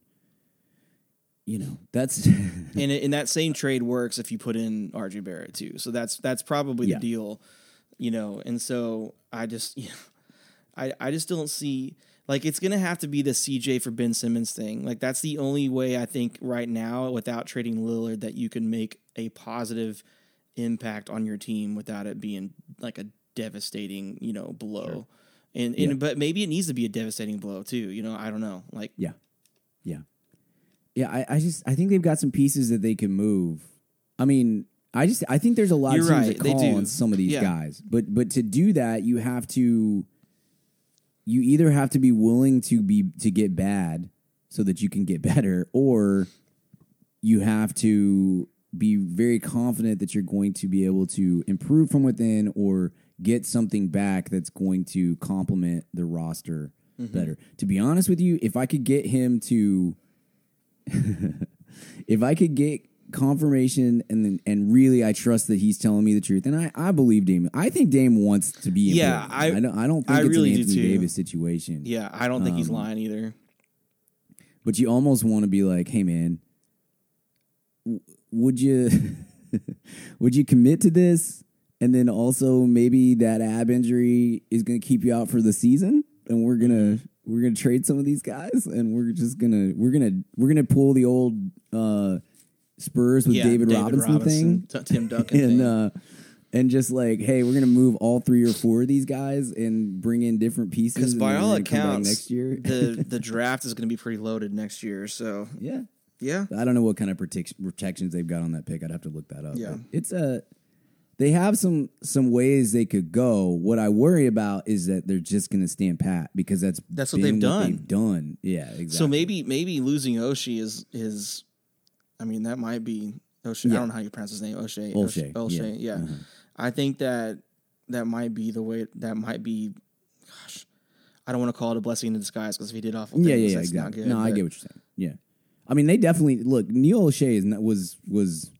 you know that's and and that same trade works if you put in RJ Barrett too. So that's that's probably Yeah. the deal, you know. And so I just yeah, I I just don't see like it's gonna have to be the CJ for Ben Simmons thing. Like that's the only way I think right now without trading Lillard that you can make a positive impact on your team without it being like a devastating you know blow. And, and Yeah. but maybe it needs to be a devastating blow too. You know, I don't know. Like yeah yeah yeah. I, I just I think they've got some pieces that they can move. I mean, I just I think there's a lot You're of teams right, that call on some of these Yeah. guys, but but to do that you have to you either have to be willing to be to get bad so that you can get better, or you have to be very confident that you're going to be able to improve from within or get something back that's going to complement the roster mm-hmm. better. To be honest with you, if I could get him to if I could get confirmation and then and really I trust that he's telling me the truth and I, I believe Dame. I think Dame wants to be Yeah, I- I don't I don't think it's really an do Anthony. Davis situation. yeah, I don't think he's Um, lying either. But you almost want to be like, "Hey man, w- would you would you commit to this?" And then also maybe that ab injury is going to keep you out for the season, and we're gonna we're gonna trade some of these guys, and we're just gonna we're gonna we're gonna pull the old uh, Spurs with Yeah, David, Robinson, thing, T- Tim Duncan and thing. uh, and just like, hey, we're gonna move all three or four of these guys and bring in different pieces. Because by all we're gonna come back accounts, next year, the the draft is going to be pretty loaded next year. So yeah. yeah, I don't know what kind of protection, protections they've got on that pick. I'd have to look that up. Yeah. But it's a. They have some some ways they could go. What I worry about is that they're just going to stand pat because that's That's what they've done. They've done, yeah, exactly. so maybe maybe losing Olshey is is, I mean that might be O'Shea. I don't know how you pronounce his name. O'Shea. O'Shea, O'Shea. yeah. Yeah. Uh-huh. I think that that might be the way. That might be. Gosh, I don't want to call it a blessing in disguise because if he did awful yeah, things, yeah, yeah, exactly. good. no, I get what you're saying. Yeah, I mean they definitely look. Neil Olshey is not, was was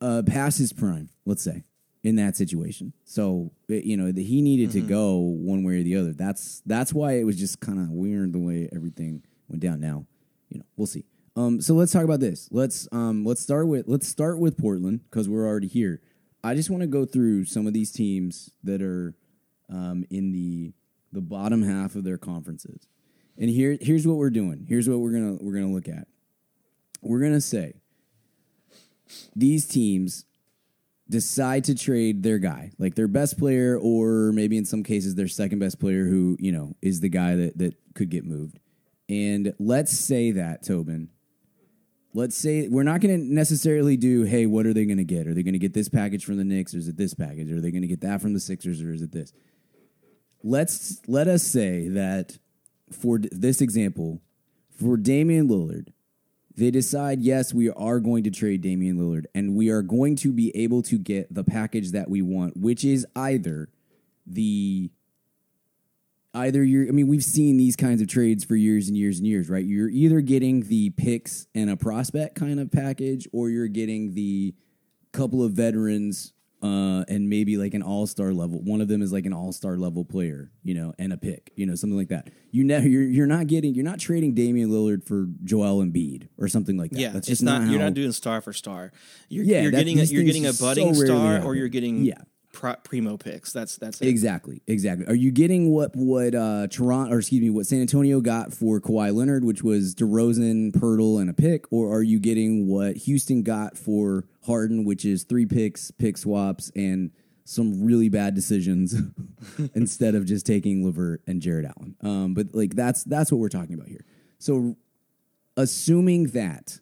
uh, past his prime. Let's say in that situation. So you know that he needed Mm-hmm. to go one way or the other. That's that's why it was just kind of weird the way everything went down. Now, you know, we'll see. Um, so let's talk about this. Let's um, let's start with let's start with Portland because we're already here. I just want to go through some of these teams that are um, in the the bottom half of their conferences. And here here's what we're doing. Here's what we're gonna we're gonna look at. We're gonna say these teams decide to trade their guy, like their best player, or maybe in some cases their second best player, who you know is the guy that that could get moved. And let's say that Tobin. Let's say we're not going to necessarily do. Hey, what are they going to get? Are they going to get this package from the Knicks, or is it this package? Are they going to get that from the Sixers, or is it this? Let's let us say that for d- this example, for Damian Lillard, they decide, yes, we are going to trade Damian Lillard, and we are going to be able to get the package that we want, which is either the either you're I mean, we've seen these kinds of trades for years and years and years, right? You're either getting the picks and a prospect kind of package, or you're getting the couple of veterans uh, and maybe like an all star level. One of them is like an all star level player, you know, and a pick, you know, something like that. You never, you're, you're not getting, you're not trading Damian Lillard for Joel Embiid or something like that. Yeah, that's it's just not. not. you're not doing star for star. You're, Yeah, you're that- getting a, you're getting a so budding rarely star, or you're getting Yeah. Primo picks. That's that's it. Exactly, exactly. Are you getting what what uh Toronto or excuse me, what San Antonio got for Kawhi Leonard, which was DeRozan, Poeltl, and a pick, or are you getting what Houston got for Harden, which is three picks, pick swaps, and some really bad decisions instead of just taking LeVert and Jarrett Allen? Um, but like that's that's what we're talking about here. So assuming that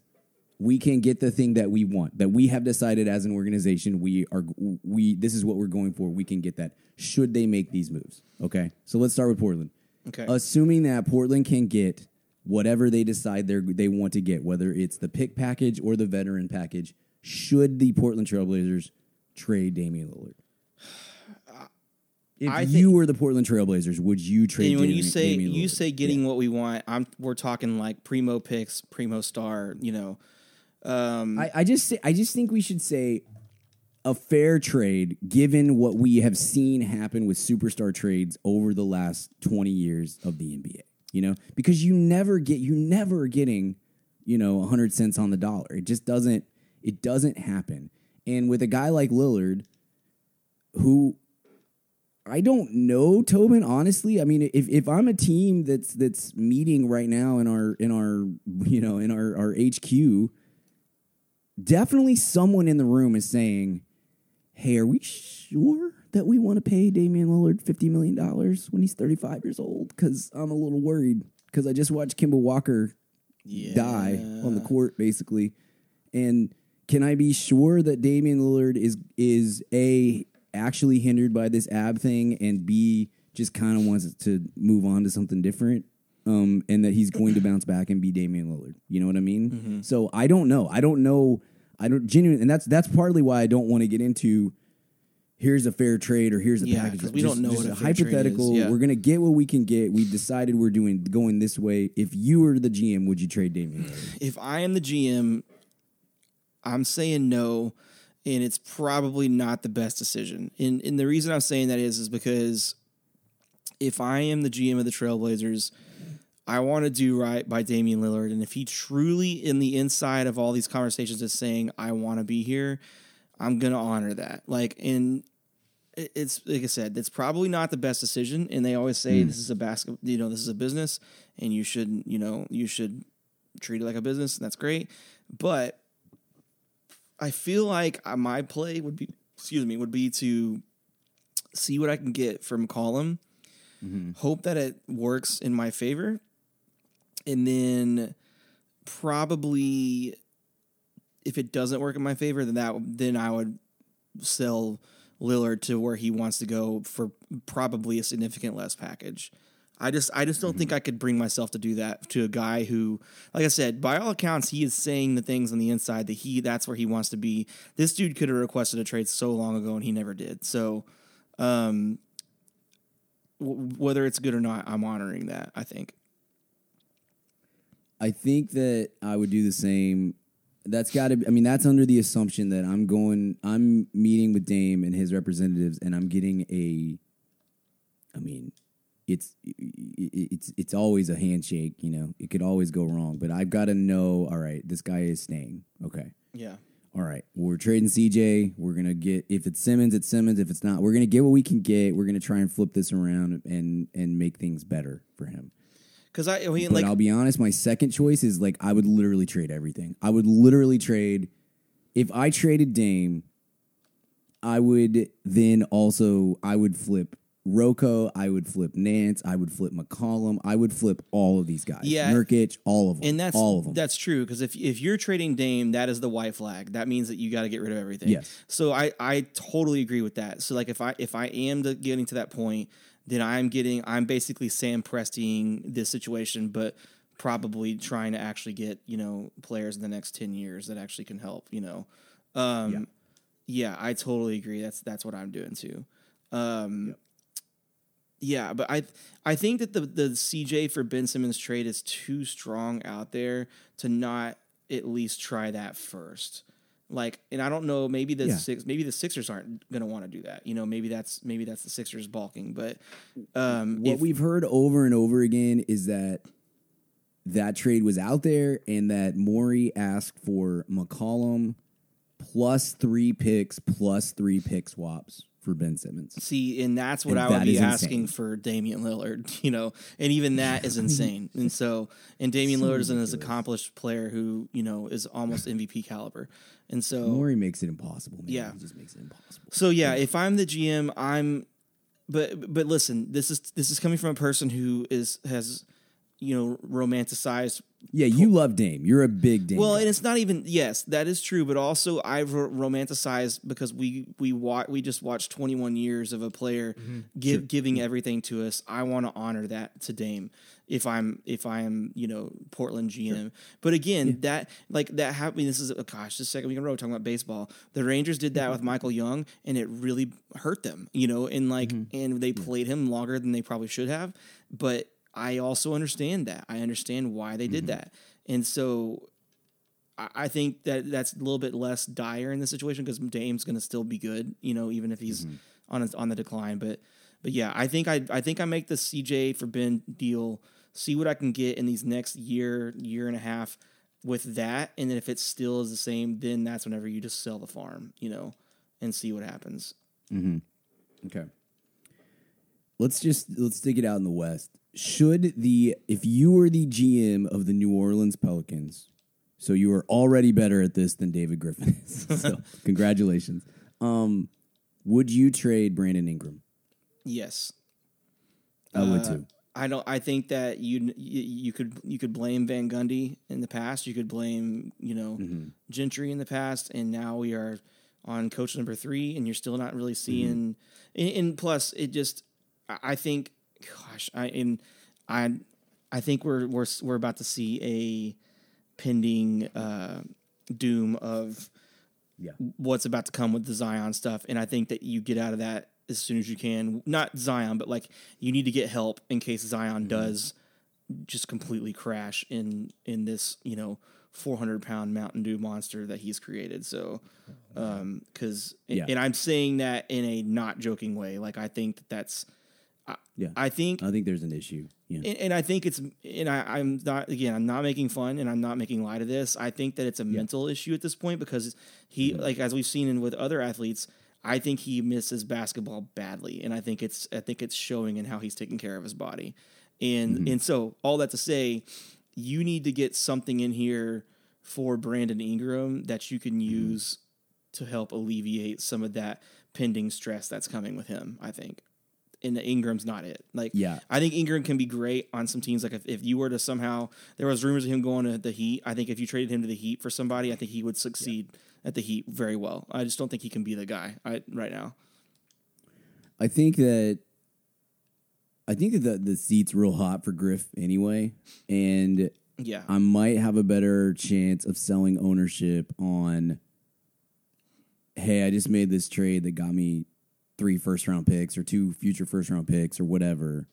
we can get the thing that we want that we have decided as an organization we are we this is what we're going for we can get that should they make these moves okay so let's start with portland Okay. assuming that portland can get whatever they decide they they want to get whether it's the pick package or the veteran package should the portland trailblazers trade Damian Lillard if I you were the Portland Trailblazers, would you trade? and when you say Damian you say getting what we want, I'm we're talking like primo picks, primo star. You know, um, I, I just I just think we should say a fair trade, given what we have seen happen with superstar trades over the last twenty years of the NBA. You know, because you never get you never getting, you know, hundred cents on the dollar. It just doesn't it doesn't happen. And with a guy like Lillard, who I don't know, Tobin. Honestly, I mean, if, if I'm a team that's that's meeting right now in our in our you know in our our HQ, definitely someone in the room is saying, "Hey, are we sure that we want to pay Damian Lillard fifty million dollars when he's 35 years old?" Because I'm a little worried because I just watched Kemba Walker die on the court, basically. And can I be sure that Damian Lillard is is a actually hindered by this ab thing, and b just kind of wants to move on to something different, um, and that he's going to bounce back and be Damian Lillard. You know what I mean? Mm-hmm. So I don't know. I don't know. I don't genuinely, and that's that's partly why I don't want to get into. Here's a fair trade, or here's a Yeah, package. we Just- don't know just what a a fair trade is, hypothetical. yeah. We're gonna get what we can get. We've decided we're doing going this way. If you were the GM, would you trade Damian Lillard? if I am the GM, I'm saying no, and it's probably not the best decision. And and the reason I'm saying that is is because if I am the GM of the Trailblazers, I want to do right by Damian Lillard, and if he truly in the inside of all these conversations is saying I want to be here, I'm gonna honor that. Like and. It's like I said, it's probably not the best decision, and they always say this is a basket, you know, this is a business, and you should, you know, you should treat it like a business, and that's great. But I feel like uh, my play would be, excuse me, would be to see what I can get from McCollum, hope that it works in my favor, and then probably if it doesn't work in my favor, then that then I would sell Lillard to where he wants to go for probably a significant less package. I just I just don't think I could bring myself to do that to a guy who, like I said, by all accounts, he is saying the things on the inside that he that's where he wants to be. This dude could have requested a trade so long ago and he never did. So, um, w- whether it's good or not, I'm honoring that. I think. I think that I would do the same. That's got to. I mean, that's under the assumption that I'm going. I'm meeting with Dame and his representatives, and I'm getting a. I mean, it's it's it's always a handshake. You know, it could always go wrong, but I've got to know. All right, this guy is staying. Okay. Yeah. All right, we're trading CJ. We're gonna get if it's Simmons, it's Simmons. If it's not, we're gonna get what we can get. We're gonna try and flip this around and and make things better for him. Because I, I mean, But like, I'll be honest, my second choice is like I would literally trade everything. I would literally trade if I traded Dame, I would then also I would flip Rocco, I would flip Nance, I would flip McCollum, I would flip all of these guys. Yeah. Nurkic, all of them. and that's all of them. that's true because if if you're trading Dame, that is the white flag. That means that you got to get rid of everything. Yes. So I I totally agree with that. So like if I if I am to getting to that point, then I'm getting I'm basically Sam Prestiing this situation, but probably trying to actually get you know players in the next ten years that actually can help. You know. Um, yeah. I totally agree. That's that's what I'm doing too. Um, Yeah, but I I think that the the CJ for Ben Simmons trade is too strong out there to not at least try that first. Like, and I don't know, maybe the Yeah. six, maybe the Sixers aren't going to want to do that. You know, maybe that's maybe that's the Sixers balking. But um, What if- we've heard over and over again is that that trade was out there and that Morey asked for McCollum plus three picks plus three pick swaps for Ben Simmons. See, and that's what And I would be asking insane. for Damian Lillard, you know, and even that is insane. And so, and Damian So Lillard is an accomplished player who, you know, is almost MVP caliber. And so, Morey makes it impossible. Man. Yeah. he just makes it impossible. so yeah, if I'm the GM, I'm, but but listen, this is this is coming from a person who is has, you know, romanticized Yeah, you love Dame. You're a big Dame. Well, guy. and it's not even yes, that is true, but also I've ro- romanticized because we we wa- we just watched 21 years of a player mm-hmm. give, giving everything to us. I want to honor that to Dame if I'm if I am you know Portland GM. But again, that like that happened. This is oh gosh, just a second week in a row talking about baseball. The Rangers did that mm-hmm. with Michael Young, and it really hurt them. You know, and like mm-hmm. and they played him longer than they probably should have, but. I also understand that. I understand why they did that. And so I- think that that's a little bit less dire in this situation because Dame's going to still be good, you know, even if he's on his, on the decline. But but yeah, I think I I think I make the CJ for Ben deal. See what I can get in these next year year and a half with that, and then if it still is the same, then that's whenever you just sell the farm, you know, and see what happens. Mm-hmm. Okay. Let's just let's dig it out in the West. Should the if you were the GM of the New Orleans Pelicans, so you are already better at this than David Griffin is. so congratulations. Um, would you trade Brandon Ingram? Yes, I would Uh, too. I don't. I think that you you you could you could blame Van Gundy in the past. You could blame you know Mm-hmm. Gentry in the past, and now we are on coach number three, and you're still not really seeing. Mm-hmm. And, and plus, it just I I think, gosh, I and I I think we're we're we're about to see a pending uh, doom of Yeah. what's about to come with the Zion stuff. And I think that you get out of that as soon as you can. Not Zion, but like you need to get help in case Zion does just completely crash in in this, you know, 400 pound Mountain Dew monster that he's created. So, um, because Yeah. and I'm saying that in a not joking way. Like I think that that's. Yeah. I think I think there's an issue. Yeah. and, and I think it's and I, I'm not again I'm not making fun and I'm not making light of this. I think that it's a mental issue at this point because he Mm-hmm. like as we've seen in with other athletes, I think he misses basketball badly, and I think it's I think it's showing in how he's taking care of his body, and Mm-hmm. and so all that to say, you need to get something in here for Brandon Ingram that you can Mm-hmm. use to help alleviate some of that pending stress that's coming with him. I think. And the Ingram's not it. Like, Yeah. I think Ingram can be great on some teams. Like if, if you were to somehow there was rumors of him going to the Heat. I think if you traded him to the Heat for somebody, I think he would succeed at the Heat very well. I just don't think he can be the guy I, right now. I think that I think that the, the seat's real hot for Griff anyway, and Yeah, I might have a better chance of selling ownership on. Hey, I just made this trade that got me three first round picks or two future first round picks or whatever,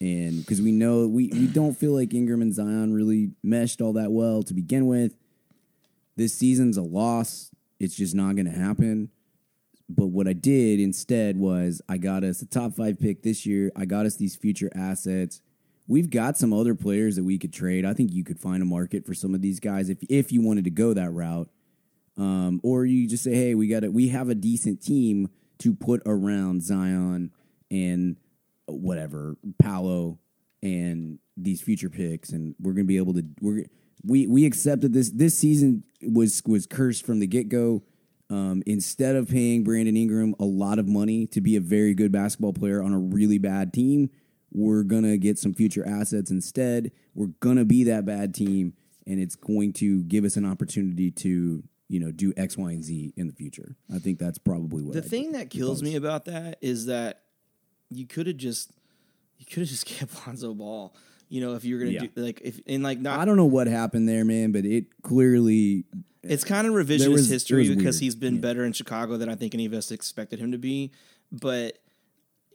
and because we know we we don't feel like Ingram and Zion really meshed all that well to begin with. This season's a loss. It's just not going to happen. But what I did instead was I got us a top five pick this year. I got us these future assets. We've got some other players that we could trade. I think you could find a market for some of these guys if if you wanted to go that route. Um, or you just say, hey, we got it. We have a decent team to put around Zion and whatever Paolo and these future picks, and we're gonna be able to. We're we we accepted this. This season was was cursed from the get go. Um, instead of paying Brandon Ingram a lot of money to be a very good basketball player on a really bad team, we're gonna get some future assets instead. We're gonna be that bad team, and it's going to give us an opportunity to you know do X, Y, and Z in the future. I think that's probably what the I thing that kills me about that is that you could have just you could have just kept Lonzo Ball. You know, if you were gonna Yeah. do like if and like not I don't know what happened there, man, but it clearly It's kind of revisionist was- history because he's been Yeah. better in Chicago than I think any of us expected him to be. But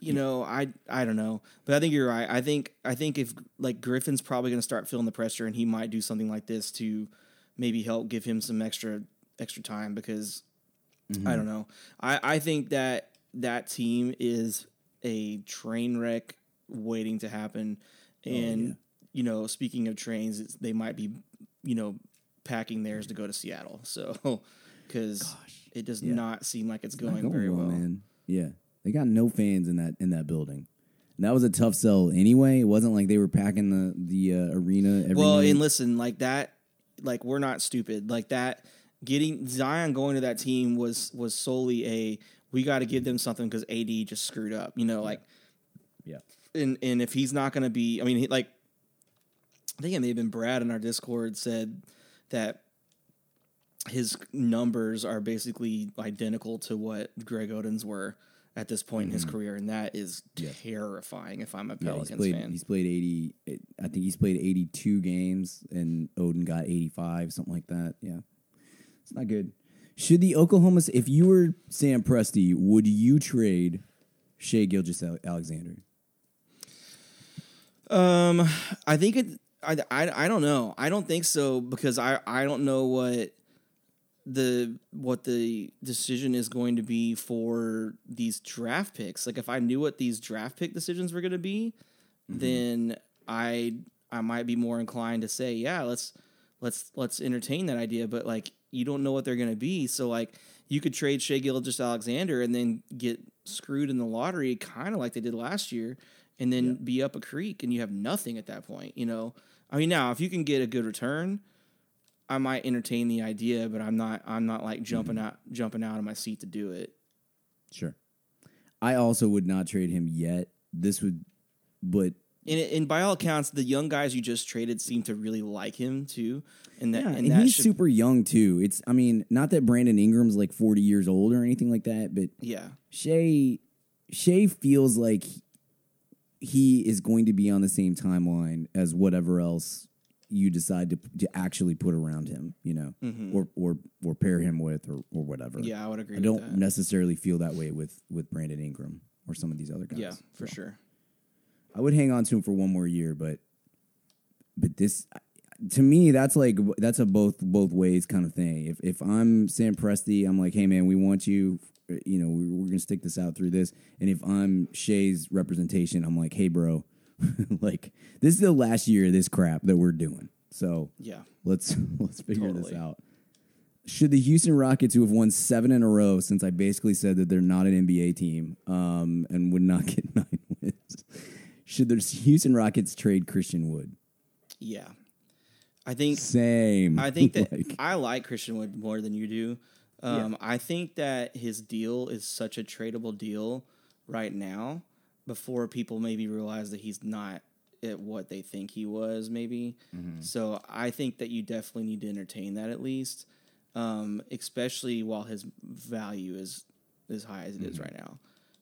you know, I I don't know. But I think you're right. I think I think if like Griffin's probably going to start feeling the pressure, and he might do something like this to maybe help give him some extra extra time because Mm-hmm. I don't know. I I think that that team is a train wreck waiting to happen, and Oh, yeah. you know, speaking of trains, it's, they might be you know packing theirs to go to Seattle. So because it does yeah. not seem like it's Not going, very well. man. Yeah, they got no fans in that in that building. And that was a tough sell anyway. It wasn't like they were packing the the uh, arena. Every Well, night. and listen, like that, like we're not stupid. Like that, getting Zion going to that team was was solely a we got to give them something because AD just screwed up. You know, like yeah, and and if he's not going to be, I mean, he, like I think it may have been Brad in our Discord said that his numbers are basically identical to what Greg Oden's were at this point in his career, and that is Yeah. terrifying. If I'm a Mm-hmm. yeah. He's Pelicans played. fan, He's played eighty. I think he's played eighty two games, and Oden got eighty five, something like that. Yeah, it's not good. Should the Oklahoma, if you were Sam Presti, would you trade Shai Gilgeous-Alexander? Um, I think it. I, I, I don't know. I don't think so because I, I don't know what the what the decision is going to be for these draft picks. Like if I knew what these draft pick decisions were going to be, then I I might be more inclined to say, yeah, let's let's let's entertain that idea. But like you don't know what they're going to be, so like you could trade Shai Gilgeous-Alexander and then get screwed in the lottery, kind of like they did last year, and then be up a creek and you have nothing at that point. You know, I mean, now if you can get a good return, I might entertain the idea, but I'm not. I'm not like jumping mm-hmm. out jumping out of my seat to do it. Sure. I also would not trade him yet. This would, but And, and by all accounts, the young guys you just traded seem to really like him too. And that Yeah, and, and, that he's should, super young too. It's I mean, not that Brandon Ingram's like forty years old or anything like that, but yeah. Shai Shai feels like he is going to be on the same timeline as whatever else you decide to to actually put around him, you know, or or or pair him with or or whatever. Mm-hmm. Yeah, I would agree I don't that. necessarily feel that way with with Brandon Ingram or some of these other guys. Yeah, for So. sure. I would hang on to him for one more year, but but this to me that's like that's a both both ways kind of thing. If if I'm Sam Presti, I'm like, hey man, we want you. You know, we're, we're gonna stick this out through this. And if I'm Shai's representation, I'm like, hey bro, like this is the last year of this crap that we're doing. So Yeah. let's let's figure this out. Should the Houston Rockets, who have won seven in a row since I basically said that they're not an NBA team um, and would not get nine should the Houston Rockets trade Christian Wood? Yeah. I think Same. I think that Like, I like Christian Wood more than you do. Um, I think that his deal is such a tradable deal right now before people maybe realize that he's not at what they think he was, maybe. Mm-hmm. So I think that you definitely need to entertain that at least, um, especially while his value is as high as it Mm-hmm. is right now.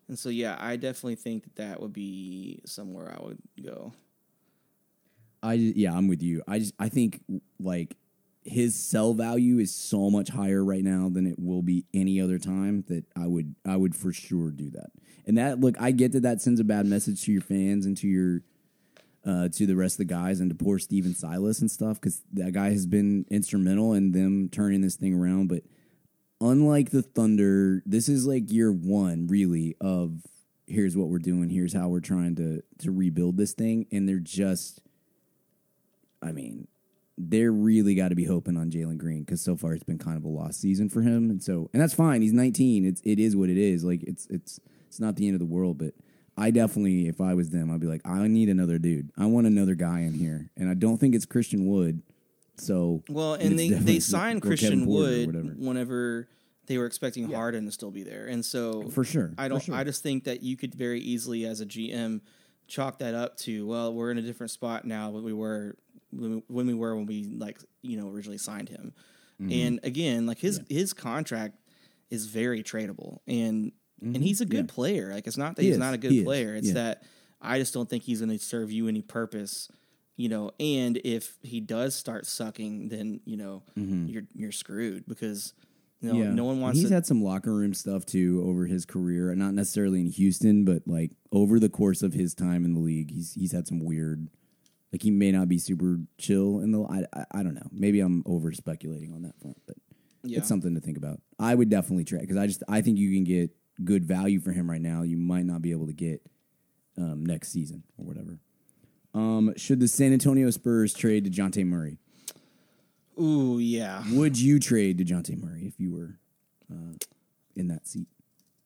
And so, yeah, I definitely think that that would be somewhere I would go. I yeah, I'm with you. I just I think like his sell value is so much higher right now than it will be any other time that I would I would for sure do that. And that look, I get that that sends a bad message to your fans and to your uh, to the rest of the guys and to poor Stephen Silas and stuff because that guy has been instrumental in them turning this thing around. But unlike the Thunder, this is like year one really of here's what we're doing, here's how we're trying to to rebuild this thing, and they're just I mean, they're really got to be hoping on Jalen Green because so far it's been kind of a lost season for him, and so and that's fine. He's 19. It's it is what it is. Like it's it's it's not the end of the world, but I definitely, if I was them, I'd be like, I need another dude. I want another guy in here, and I don't think it's Christian Wood. So Well, and they, they signed Christian Wood whenever they were expecting Harden to still be there, and so for sure. I don't. sure. I just think that you could very easily, as a GM, chalk that up to well, we're in a different spot now than we were when we- were when we like you know originally signed him. Mm-hmm. And again, like his his contract is very tradable, and and he's a good player. Like it's not that Mm-hmm. He he's is. not a good He player. It's Yeah. that I just don't think he's going to serve you any purpose. You know, and if he does start sucking, then you know you're you're screwed because you know Mm-hmm. yeah, no one wants He's to. had some locker room stuff too over his career, not necessarily in Houston, but like over the course of his time in the league, he's he's had some weird. Like he may not be super chill in the. I I, I don't know. Maybe I'm over speculating on that front, but Yeah. it's something to think about. I would definitely trade because I just I think you can get good value for him right now. You might not be able to get um, next season or whatever. Um, should the San Antonio Spurs trade Dejounte Murray? Ooh, yeah. Would you trade Dejounte Murray if you were uh, in that seat?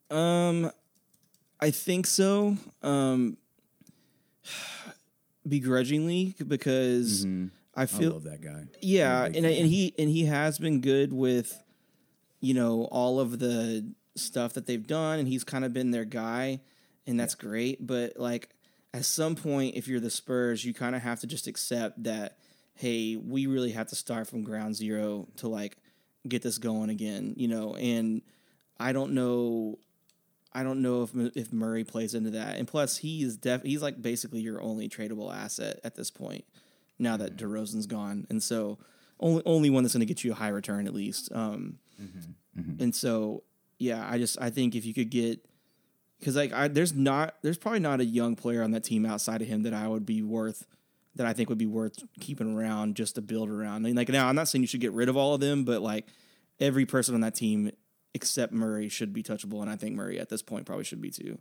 Um, I think so. Um, begrudgingly because I I feel love that guy. yeah, and and he and he has been good with, you know, all of the stuff that they've done, and he's kind of been their guy, and that's great. But like at some point, if you're the Spurs, you kind of have to just accept that, hey, we really have to start from ground zero to like get this going again, you know. And I don't know, I don't know if if Murray plays into that, and plus he is def he's like basically your only tradable asset at this point now that mm-hmm. DeRozan's gone, and so only only one that's going to get you a high return at least. Um, mm-hmm. Mm-hmm. And so yeah, I just I think if you could get because like I there's not there's probably not a young player on that team outside of him that I would be worth that I think would be worth keeping around just to build around. I mean, like now I'm not saying you should get rid of all of them, but like every person on that team except Murray should be touchable, and I think Murray at this point probably should be too.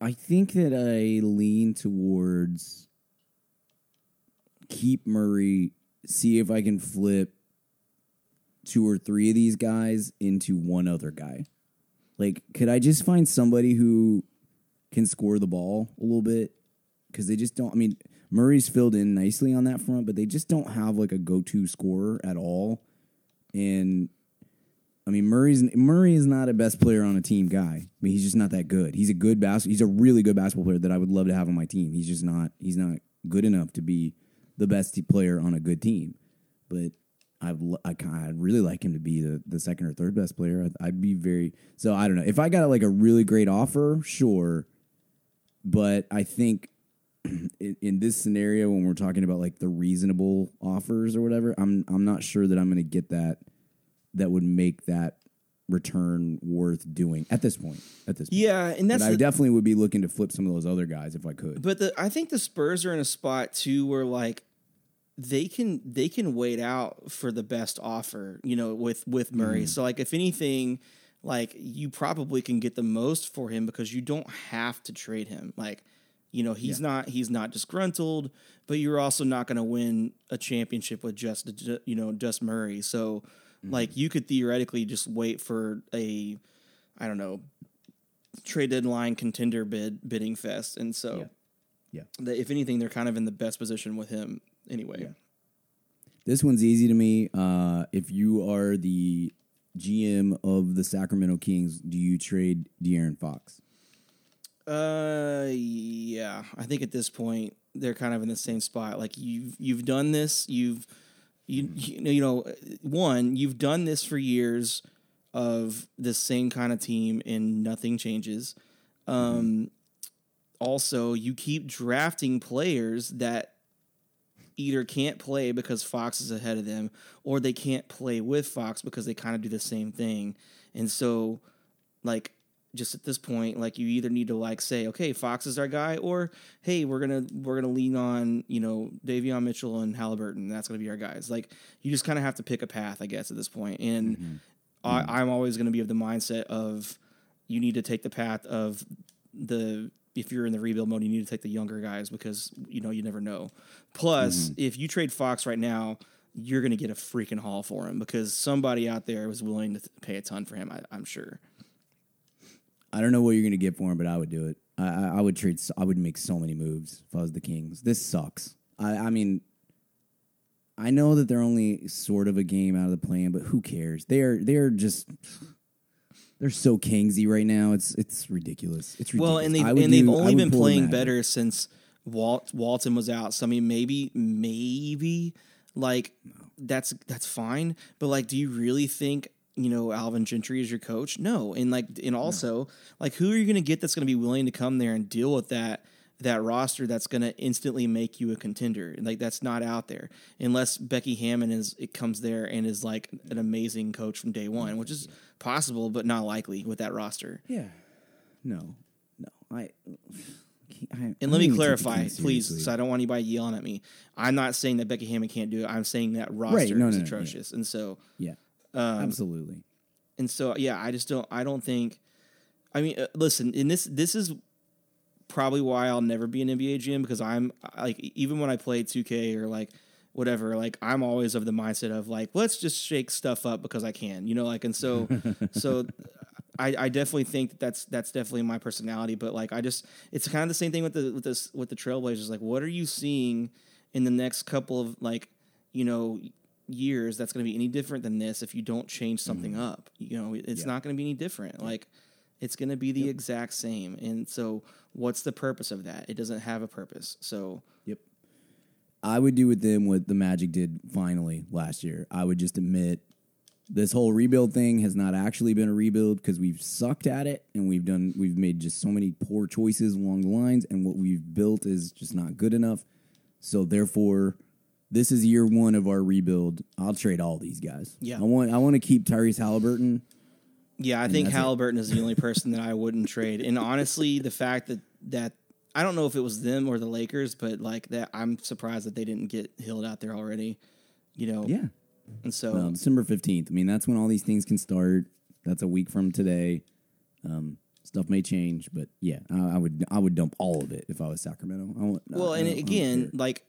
I think that I lean towards keep Murray, see if I can flip two or three of these guys into one other guy. Like, could I just find somebody who can score the ball a little bit? Because they just don't. I mean, Murray's filled in nicely on that front, but they just don't have like a go-to scorer at all. And I mean, Murray's Murray is not a best player on a team guy. I mean, he's just not that good. He's a good bas- He's a really good basketball player that I would love to have on my team. He's just not. He's not good enough to be the best player on a good team. But I've l- I kind I'd really like him to be the, the second or third best player. I'd, I'd be very so. I don't know if I got like a really great offer, sure. But I think in, in this scenario, when we're talking about like the reasonable offers or whatever, I'm I'm not sure that I'm going to get that that would make that return worth doing at this point. At this point, Yeah, and that's but I the, definitely would be looking to flip some of those other guys if I could. But the I think the Spurs are in a spot too where like they can they can wait out for the best offer, you know, with with Murray. Mm-hmm. So like if anything, like you probably can get the most for him because you don't have to trade him. Like, you know, he's not he's not disgruntled, but you're also not going to win a championship with just you know just Murray. So like mm-hmm. you could theoretically just wait for a I don't know trade deadline contender bid bidding fest, and so Yeah. that if anything, they're kind of in the best position with him anyway. This one's easy to me. Uh, if you are the GM of the Sacramento Kings, do you trade De'Aaron Fox? Uh, yeah, I think at this point they're kind of in the same spot. Like you've you've done this, you've you you know, you know one you've done this for years of the same kind of team and nothing changes. Um, also you keep drafting players that either can't play because Fox is ahead of them or they can't play with Fox because they kind of do the same thing. And so like just at this point like you either need to like say okay Fox is our guy or hey we're to we're to lean on, you know, Davion Mitchell and Halliburton. That's to be our guys. Like you just kind of have to pick a path I guess at this point. And mm-hmm. I, mm-hmm. I'm always to be of the mindset of you need to take the path of the if you're in the rebuild mode, you need to take the younger guys because you know you never know. Plus, mm-hmm. if you trade Fox right now, you're going to get a freaking haul for him because somebody out there was willing to pay a ton for him. I, I'm sure. I don't know what you're going to get for him, but I would do it. I, I, I would trade. I would make so many moves if I was the Kings. This sucks. I, I mean, I know that they're only sort of a game out of the plan, but who cares? They're they're just they're so Kingsy right now. It's it's ridiculous. It's ridiculous. Well, and they've and they've only been playing better since Walt Walton was out. So I mean, maybe maybe like that's that's fine. But like, do you really think? You know, Alvin Gentry is your coach? No, and like, and also, like, who are you going to get that's going to be willing to come there and deal with that that roster that's going to instantly make you a contender? Like, that's not out there unless Becky Hammon is it comes there and is like an amazing coach from day one, which is possible but not likely with that roster. Yeah. No. No. I I- And let me don't even take the clarify, please, so I don't want anybody yelling at me. I'm not saying that Becky Hammon can't do it. I'm saying that roster Right, no, is no, no, yeah. atrocious, and so yeah, um, absolutely. and so yeah, I just don't. I don't think. I mean, uh, listen, and this this is probably why I'll never be an NBA GM because I'm like even when I play 2K or like whatever, like I'm always of the mindset of like let's just shake stuff up because I can, you know, like and so so. I, I definitely think that that's that's definitely my personality, but like I just it's kind of the same thing with the with this with the Trailblazers. Like, what are you seeing in the next couple of like you know years that's going to be any different than this if you don't change something up? You know, it's Mm-hmm. Yeah. not going to be any different. Like, it's going to be the exact same. And so, what's the purpose of that? It doesn't have a purpose. So, Yep. I would do with them what the Magic did finally last year. I would just admit this whole rebuild thing has not actually been a rebuild because we've sucked at it and we've done we've made just so many poor choices along the lines and what we've built is just not good enough. So therefore, this is year one of our rebuild. I'll trade all these guys. Yeah. I want I want to keep Tyrese Halliburton. Yeah, I think. Halliburton is the only person that I wouldn't trade. And honestly, the fact that that I don't know if it was them or the Lakers, but like that, I'm surprised that they didn't get Hield out there already. You know, Yeah. and so Um, December fifteenth. I mean, that's when all these things can start. That's a week from today. Um, stuff may change, but yeah, I, I would I would dump all of it if I was Sacramento. I want, Well, I and again, like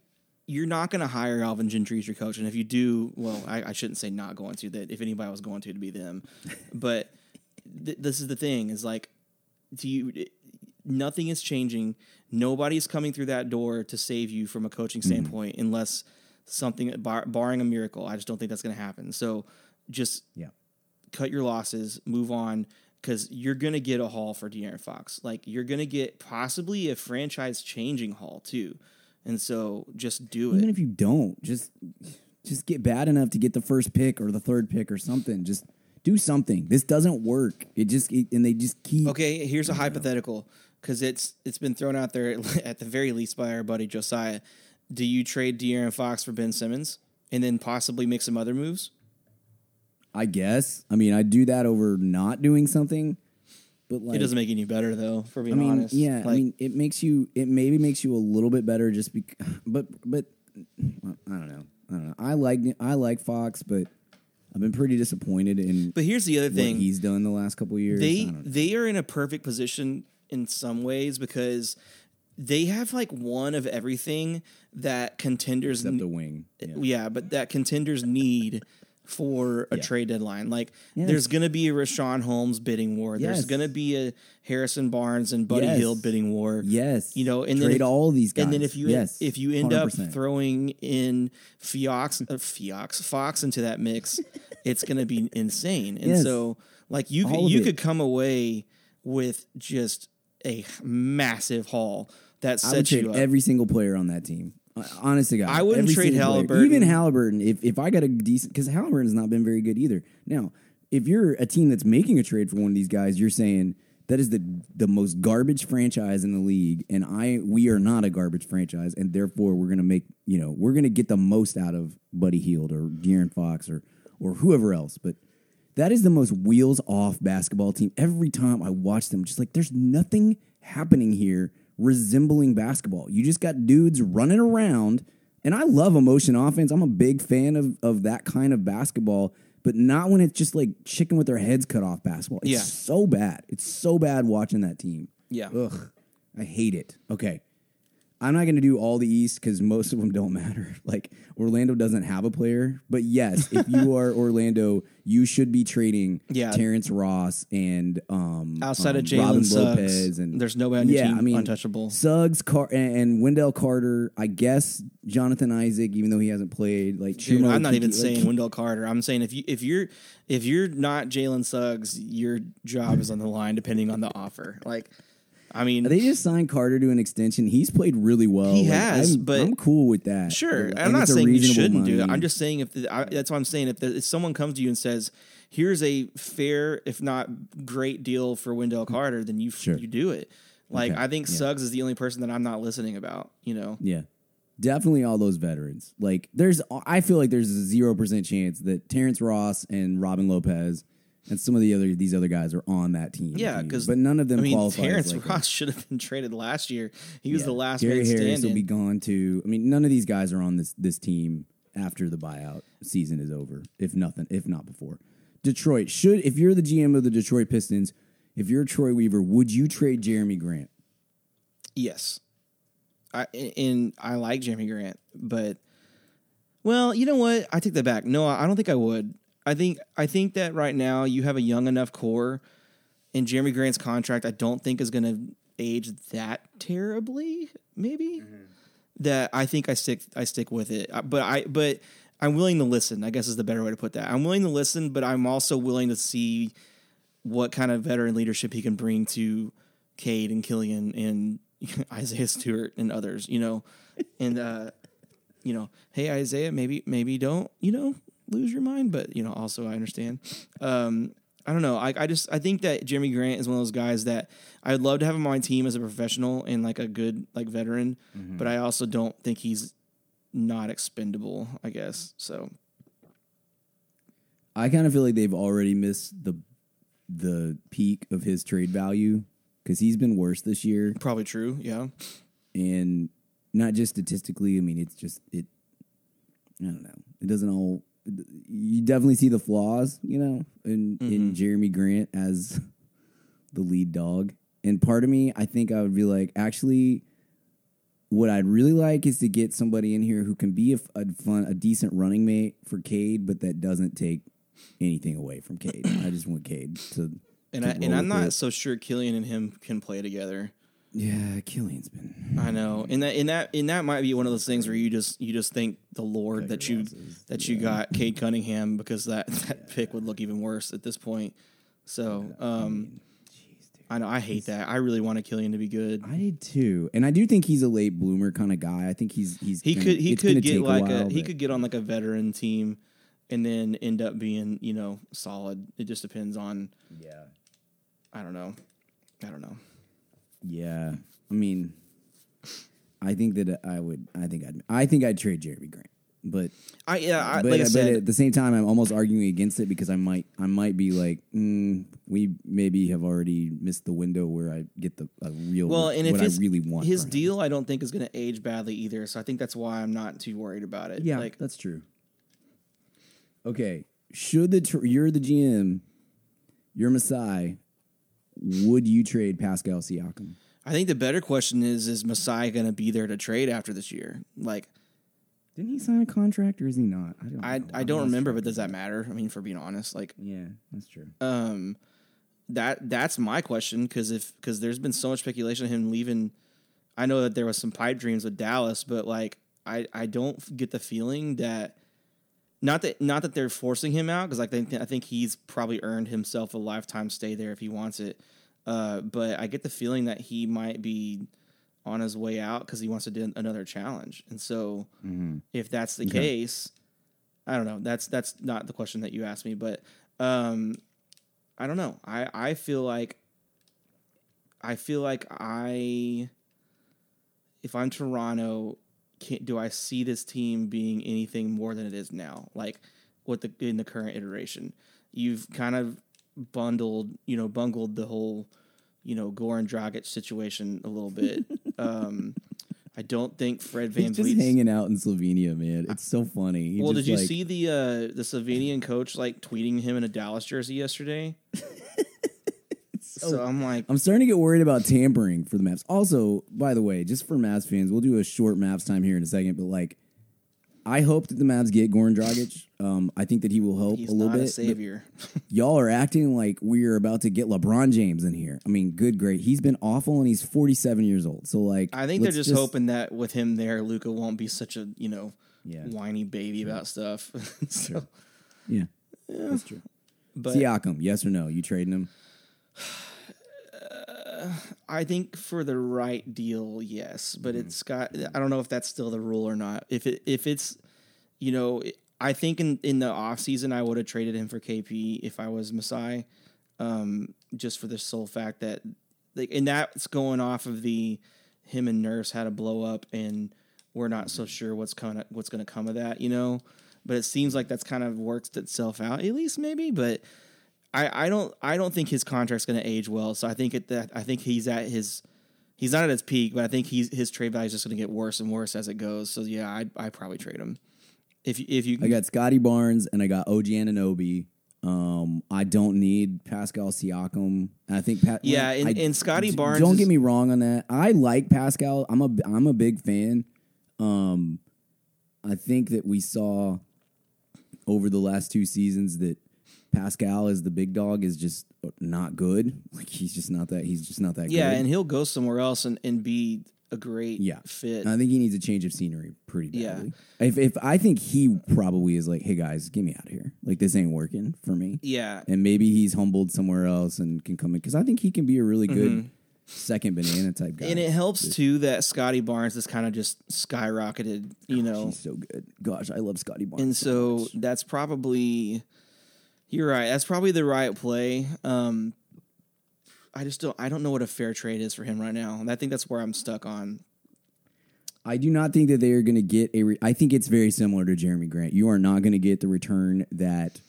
you're not going to hire Alvin Gentry as your coach, and if you do, well, I, I shouldn't say not going to. That if anybody was going to, to be them. but th- this is the thing: is like, do you? Nothing is changing. Nobody's coming through that door to save you from a coaching Mm-hmm. standpoint, unless something bar, barring a miracle. I just don't think that's going to happen. So, just yeah, cut your losses, move on, because you're gonna get a haul for De'Aaron Fox. Like you're gonna get possibly a franchise changing haul too, and so just do it. even if you don't, just just get bad enough to get the first pick or the third pick or something. Just do something. This doesn't work. It just it, and they just keep. Okay, here's a hypothetical because it's it's been thrown out there at the very least by our buddy Josiah. Do you trade De'Aaron Fox for Ben Simmons and then possibly make some other moves? I guess. I mean, I'd do that over not doing something, but like it doesn't make you any better though, for I mean, honest. yeah. I mean, it makes you. It maybe makes you a little bit better, just because. But but I don't know. I don't know. I like I like Fox, but I've been pretty disappointed in but here's the other thing: he's done the last couple of years. They they are in a perfect position in some ways because they have like one of everything that contenders except the wing. Yeah. yeah. but that contenders need for a Yeah. trade deadline. Like Yes. there's going to be a Richaun Holmes bidding war. There's going to be a Harrison Barnes and Buddy Yes. Hield bidding war. Yes, You know, and trade then if- all these guys. And then if you yes, if you end up 100%. throwing in Fiox, uh, Fiox Fox into that mix, it's going to be insane. And Yes. so, like you All could, you it. could come away with just a massive haul that I would sets trade you up. every single player on that team. Honest to God, I wouldn't trade single player. Halliburton. Even Halliburton, if if I got a decent, because Halliburton's not been very good either. Now, if you're a team that's making a trade for one of these guys, you're saying that is the the most garbage franchise in the league, and I we are not a garbage franchise, and therefore we're gonna make you know we're gonna get the most out of Buddy Hield or De'Aaron Fox or or whoever else, but. That is the most wheels off basketball team. Every time I watch them, just like there's nothing happening here resembling basketball. You just got dudes running around, and I love emotion offense. I'm a big fan of of that kind of basketball, but not when it's just like chicken with their heads cut off basketball. It's Yeah. so bad. It's so bad watching that team. yeah. Ugh, I hate it. Okay. I'm not going to do all the East because most of them don't matter. Like Orlando doesn't have a player, but yes, if you are Orlando, you should be trading Yeah. Terrence Ross and um, Outside um, of Jalen Suggs, Lopez and there's nobody on your yeah, team I mean, untouchable. Suggs Car- and, and Wendell Carter. I guess Jonathan Isaac, even though he hasn't played. Like Dude, I'm not even like, saying Wendell Carter. I'm saying if you if you're if you're not Jalen Suggs, your job is on the line depending on the offer. Like, I mean, They just signed Carter to an extension. He's played really well. He Like, has, I'm, but- I'm cool with that. Sure, And I'm not saying you shouldn't do it. I'm just saying if the, I, that's what I'm saying. If, the, if someone comes to you and says, "Here's a fair, if not great deal for Wendell mm, Carter," then you Sure. you do it. Like Okay, I think yeah. Suggs is the only person that I'm not listening about. You know, Yeah. Definitely all those veterans. Like there's I feel like there's a zero percent chance that Terrence Ross and Robin Lopez and some of the other these other guys are on that team. Yeah, because but none of them I mean, Terrence like Ross should have been traded last year. He was Yeah. the last Gary Harris standing. will be gone too. I mean, none of these guys are on this this team after the buyout season is over. If nothing, if not before. Detroit should. If you're the GM of the Detroit Pistons, if you're Troy Weaver, would you trade Jerami Grant? Yes. I and I like Jerami Grant, but well, you know what? I take that back. No, I don't think I would. I think I think that right now you have a young enough core, and Jerami Grant's contract I don't think is going to age that terribly. Maybe that I think I stick I stick with it. Uh, But I but I'm willing to listen. I guess is the better way to put that. I'm willing to listen, but I'm also willing to see what kind of veteran leadership he can bring to Cade and Killian and Isaiah Stewart and others, you know, and uh, you know, hey Isaiah, maybe maybe don't you know lose your mind, but you know, also I understand. Um, I don't know. I, I just I think that Jerami Grant is one of those guys that I'd love to have him on my team as a professional and like a good like veteran, but I also don't think he's not expendable. I guess so. I kind of feel like they've already missed the the peak of his trade value because he's been worse this year, Probably true. Yeah. and not just statistically. I mean, it's just it. I don't know. It doesn't all. You definitely see the flaws, you know, in in mm-hmm. Jerami Grant as the lead dog. And part of me, I think I would be like, actually, what I'd really like is to get somebody in here who can be a, a fun, a decent running mate for Cade, but that doesn't take anything away from Cade. I just want Cade to. And to I and I'm not it. so sure Killian and him can play together. Yeah, Killian's been. I know, and that and that and that might be one of those things where you just you just thank the Lord that you losses. that you got Cade Cunningham because that that pick would look even worse at this point. So um, I know I hate that. I really wanted Killian to be good. I did too, and I do think he's a late bloomer kind of guy. I think he's he's He gonna- could he could get like a, while, he could get on like a veteran team, and then end up being you know solid. It just depends on yeah I don't know, I don't know. Yeah. I mean, I think that I would. I think I'd. I think I'd trade Jerami Grant, but I yeah I, but, like I but at the same time, I'm almost arguing against it because I might I might be like, mm, we maybe have already missed the window where I get the a real Well, and if his, I really want. his deal, I don't think is going to age badly either. So I think that's why I'm not too worried about it. Yeah, like that's true. Okay, should the tr- you're the GM, you're Masai, would you trade Pascal Siakam? I think the better question is: Is Masai going to be there to trade after this year? Like Didn't he sign a contract or is he not? I don't. I know. I don't remember, but does that matter? I mean, for being honest, like Yeah, that's true. um, that that's my question because if because there's been so much speculation of him leaving. I know that there was some pipe dreams with Dallas, but like I I don't get the feeling that. Not that, not that they're forcing him out, because I think I think he's probably earned himself a lifetime stay there if he wants it. Uh, but I get the feeling that he might be on his way out because he wants to do another challenge. And so, if that's the case, I don't know. That's that's not the question that you asked me, but um, I don't know. I I feel like I feel like I if I'm Toronto, can, do I see this team being anything more than it is now? Like with the in the current iteration, you've kind of bundled, you know, bungled the whole, you know, Goran Dragic situation a little bit. um, I don't think Fred Van He's just Vliet's hanging out in Slovenia, man. It's so funny. He well, did you like- see the uh, the Slovenian coach like tweeting him in a Dallas jersey yesterday? so I'm like, I'm starting to get worried about tampering for the Mavs. Also, by the way, just for Mavs fans, we'll do a short Mavs time here in a second. But like, I hope that the Mavs get Goran Dragic. Um, I think that he will help he's a little not bit. a savior. y'all are acting like we're about to get LeBron James in here. I mean, good, great. He's been awful, and he's 47 years old. So like, I think they're let's just, hoping that with him there, Luka won't be such a you know Yeah. whiny baby about stuff. so, Yeah, that's true. but Siakam, yes or no? You trading him? I think for the right deal, yes. But it's got. I don't know if that's still the rule or not. If it if it's, you know, I think in in the off season I would have traded him for KP if I was Masai, um, just for the sole fact that, like, and that's going off of the him and Nurse had a blow up and we're not so sure what's kind of what's going to come of that, you know. But it seems like that's kind of worked itself out, at least maybe. But I, I don't I don't think his contract's going to age well. So I think it that I think he's at his he's not at his peak, but I think he's his trade value is just going to get worse and worse as it goes. So yeah, I I probably trade him. If if you I got Scottie Barnes and I got OG Anunoby. Um, I don't need Pascal Siakam. I think Pat. Yeah, like, and- I- and Scottie Barnes Don't is- get me wrong on that. I like Pascal. I'm a I'm a big fan. Um, I think that we saw over the last two seasons that Pascal is the big dog is just not good. Like he's just not that. He's just not that. yeah, good. and he'll go somewhere else and, and be a great Yeah. fit. And I think he needs a change of scenery pretty badly. Yeah. If if I think he probably is like, hey guys, get me out of here. Like this ain't working for me. yeah, And maybe he's humbled somewhere else and can come in because I think he can be a really good Mm-hmm. second banana type guy. and it helps too that Scottie Barnes has kind of just skyrocketed. You know, He's so good. Gosh, I love Scottie Barnes. and so that's probably you're right. That's probably the right play. Um, I just don't. I don't know what a fair trade is for him right now. I think that's where I'm stuck on. I do not think that they are going to get a. Re- I think it's very similar to Jerami Grant. You are not going to get the return that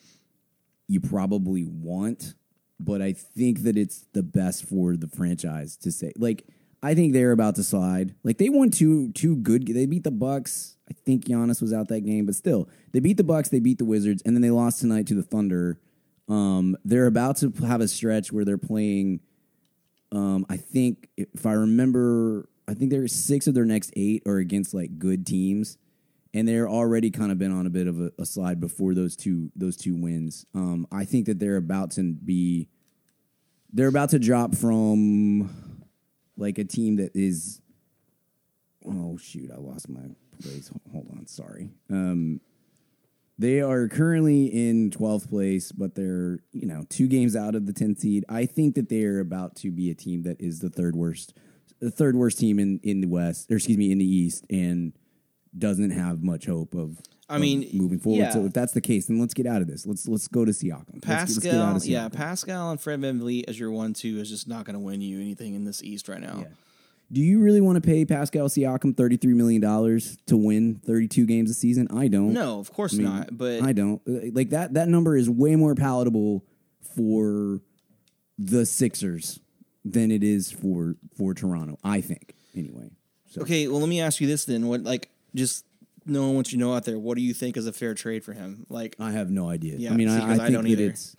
you probably want, but I think that it's the best for the franchise to say. Like, I think they're about to slide. Like they won two two good. They beat the Bucks. I think Giannis was out that game, but still, they beat the Bucks. They beat the Wizards, and then they lost tonight to the Thunder. Um, they're about to have a stretch where they're playing. Um, I think if I remember, I think there six of their next eight are against like good teams, and they're already kind of been on a bit of a, a slide before those two those two wins. Um, I think that they're about to be, they're about to drop from like a team that is. Oh shoot! I lost my place. Hold on, sorry. Um, they are currently in 12th place, but they're, you know, two games out of the 10th seed. I think that they are about to be a team that is the third worst the third worst team in, in the West, or excuse me, in the East and doesn't have much hope of I of mean, moving forward. yeah. So if that's the case, then let's get out of this. Let's let's go to Siakam. Let's let's Pascal, of yeah, Pascal and Fred VanVleet as your one-two is just not going to win you anything in this East right now. Yeah. Do you really want to pay Pascal Siakam $33 million to win 32 games a season? I don't. No, of course I mean, not. But I don't Uh, like that. That number is way more palatable for the Sixers than it is for for Toronto. I think anyway. So okay, well, let me ask you this then: what, like, just knowing what you know out there, what do you think is a fair trade for him? Like, I have no idea. Yeah, I mean, I, I think don't that either. it's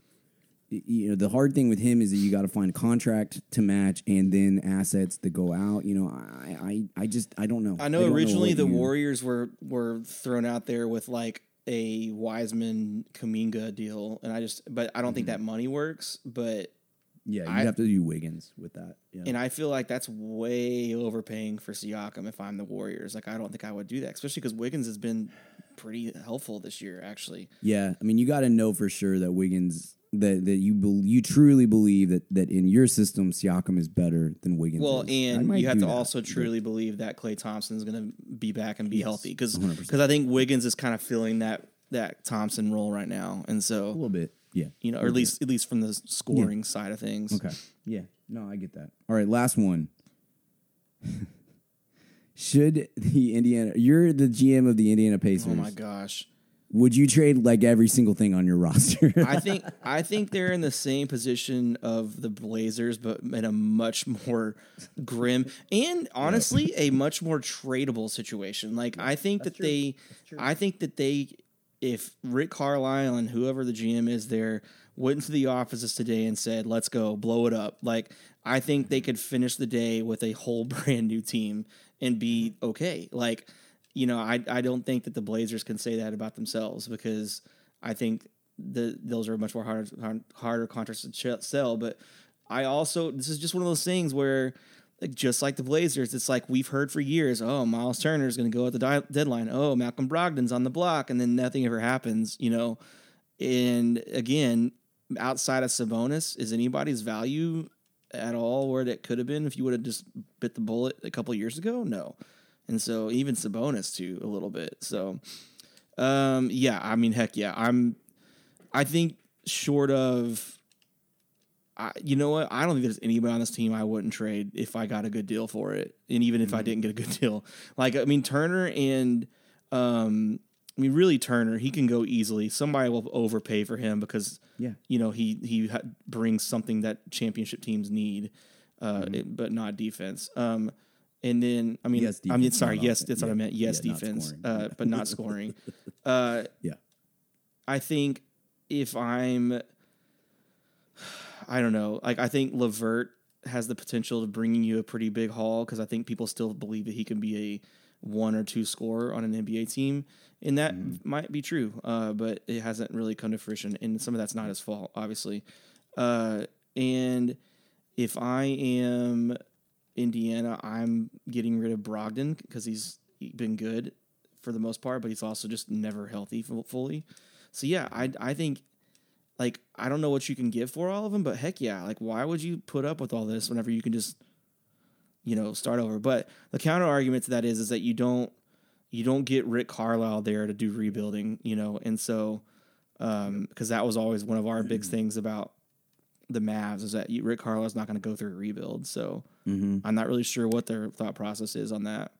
you know the hard thing with him is that you got to find a contract to match and then assets to go out. You know, I I, I just I don't know. I know don't originally what the you- Warriors were were thrown out there with like a Wiseman Kuminga deal, and I just, but I don't think mm-hmm. that money works. But Yeah, you have to do Wiggins with that. Yeah. and I feel like that's way overpaying for Siakam if I'm the Warriors. Like I don't think I would do that, especially because Wiggins has been pretty helpful this year. Actually, Yeah, I mean, you got to know for sure that Wiggins that that you bel you truly believe that that in your system Siakam is better than Wiggins. well, is. And you have to that, also truly believe that Klay Thompson is going to be back and be healthy because 100%. I think Wiggins is kind of filling that that Thompson role right now, and so a little bit. Yeah, you know, or at least at least from the scoring side of things. okay. Yeah, no, I get that. All right, last one. Should the Indiana? You're the GM of the Indiana Pacers. Oh my gosh. Would you trade like every single thing on your roster? I think I think they're in the same position of the Blazers, but in a much more grim and honestly a much more tradable situation. Like I think that they, I think that they, if Rick Carlisle and whoever the GM is there went into the offices today and said, "Let's go, blow it up," like I think they could finish the day with a whole brand new team and be okay. Like you know, I I don't think that the Blazers can say that about themselves because I think the those are much more harder hard- harder contracts to sell. But I also this is just one of those things where. Like just like the Blazers, it's like we've heard for years. Oh, Miles Turner is going to go at the di- deadline. Oh, Malcolm Brogdon's on the block, and then nothing ever happens. You know, and again, outside of Sabonis, is anybody's value at all where it could have been if you would have just bit the bullet a couple years ago? No. And so even Sabonis too a little bit. So um yeah, I mean heck yeah. I'm I think short of I, you know what? I don't think there's anybody on this team I wouldn't trade if I got a good deal for it. And even if I didn't get a good deal. Like I mean Turner and um I mean, really, Turner, he can go easily. Somebody will overpay for him because, Yeah. you know, he he ha- brings something that championship teams need, uh, Mm-hmm. it- but not defense. Um, and then, I mean, Yes, I mean, sorry, yes, offense. that's what I meant. Yes, Yeah, defense, scoring. uh, but not scoring. Uh, Yeah. I think if I'm, I don't know, like I think LeVert has the potential of bringing you a pretty big haul because I think people still believe that he can be a one or two scorer on an NBA team, and that might be true, uh, but it hasn't really come to fruition, and some of that's not his fault, obviously. Uh, and if I am Indiana, I'm getting rid of Brogdon because he's been good for the most part, but he's also just never healthy fully. So yeah, I I think like I don't know what you can give for all of them, but heck yeah, like why would you put up with all this whenever you can just you know start over? But the counter argument to that is is that you don't you don't get Rick Carlisle there to do rebuilding, you know, and so um because that was always one of our big things about the Mavs is that Rick Carlisle's not going to go through a rebuild, so Mm-hmm. I'm not really sure what their thought process is on that.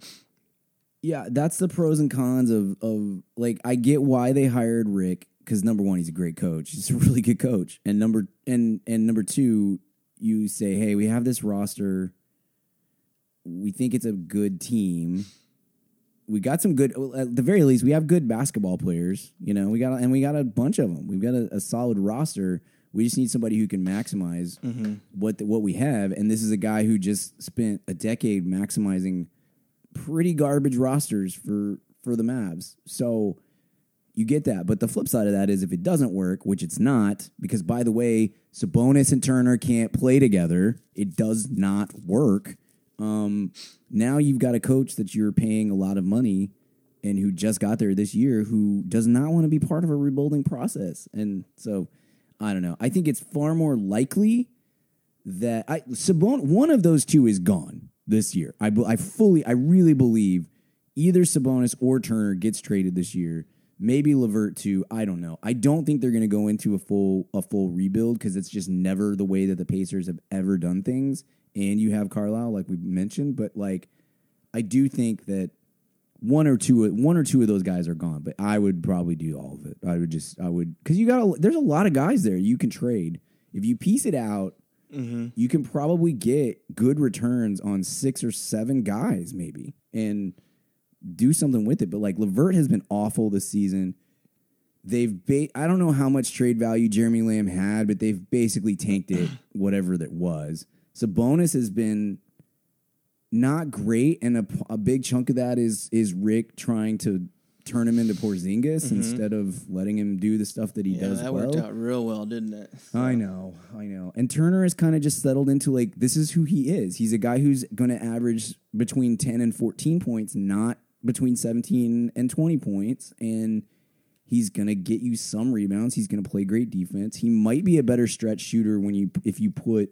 Yeah, that's the pros and cons of of like I get why they hired Rick because number one, he's a great coach. He's a really good coach, and number and and number two, you say, hey, we have this roster. We think it's a good team. We got some good. At the very least, we have good basketball players. You know, we got and we got a bunch of them. We've got a, a solid roster. We just need somebody who can maximize what the, what we have. And this is a guy who just spent a decade maximizing pretty garbage rosters for for the Mavs. So you get that. But the flip side of that is if it doesn't work, which it's not, because by the way, Sabonis and Turner can't play together. It does not work. Um, now you've got a coach that you're paying a lot of money and who just got there this year who does not want to be part of a rebuilding process. And so I don't know. I think it's far more likely that I Sabon one of those two is gone this year. I I fully I really believe either Sabonis or Turner gets traded this year. Maybe LeVert too. I don't know. I don't think they're going to go into a full a full rebuild because it's just never the way that the Pacers have ever done things. And you have Carlisle, like we mentioned, but like I do think that one or two one or two of those guys are gone. But I would probably do all of it. I would just I would because you got a, there's a lot of guys there you can trade if you piece it out mm-hmm. you can probably get good returns on six or seven guys, maybe, and do something with it. But like LeVert has been awful this season. They've ba- I don't know how much trade value Jeremy Lamb had, but they've basically tanked it, whatever that was. Sabonis has been not great, and a, a big chunk of that is is Rick trying to turn him into Porzingis mm-hmm. instead of letting him do the stuff that he Yeah, does that well. worked out real well, didn't it? I know, I know. And Turner has kind of just settled into like this is who he is. He's a guy who's going to average between 10 and 14 points, not between 17 and 20 points and he's going to get you some rebounds. He's going to play great defense. He might be a better stretch shooter when you if you put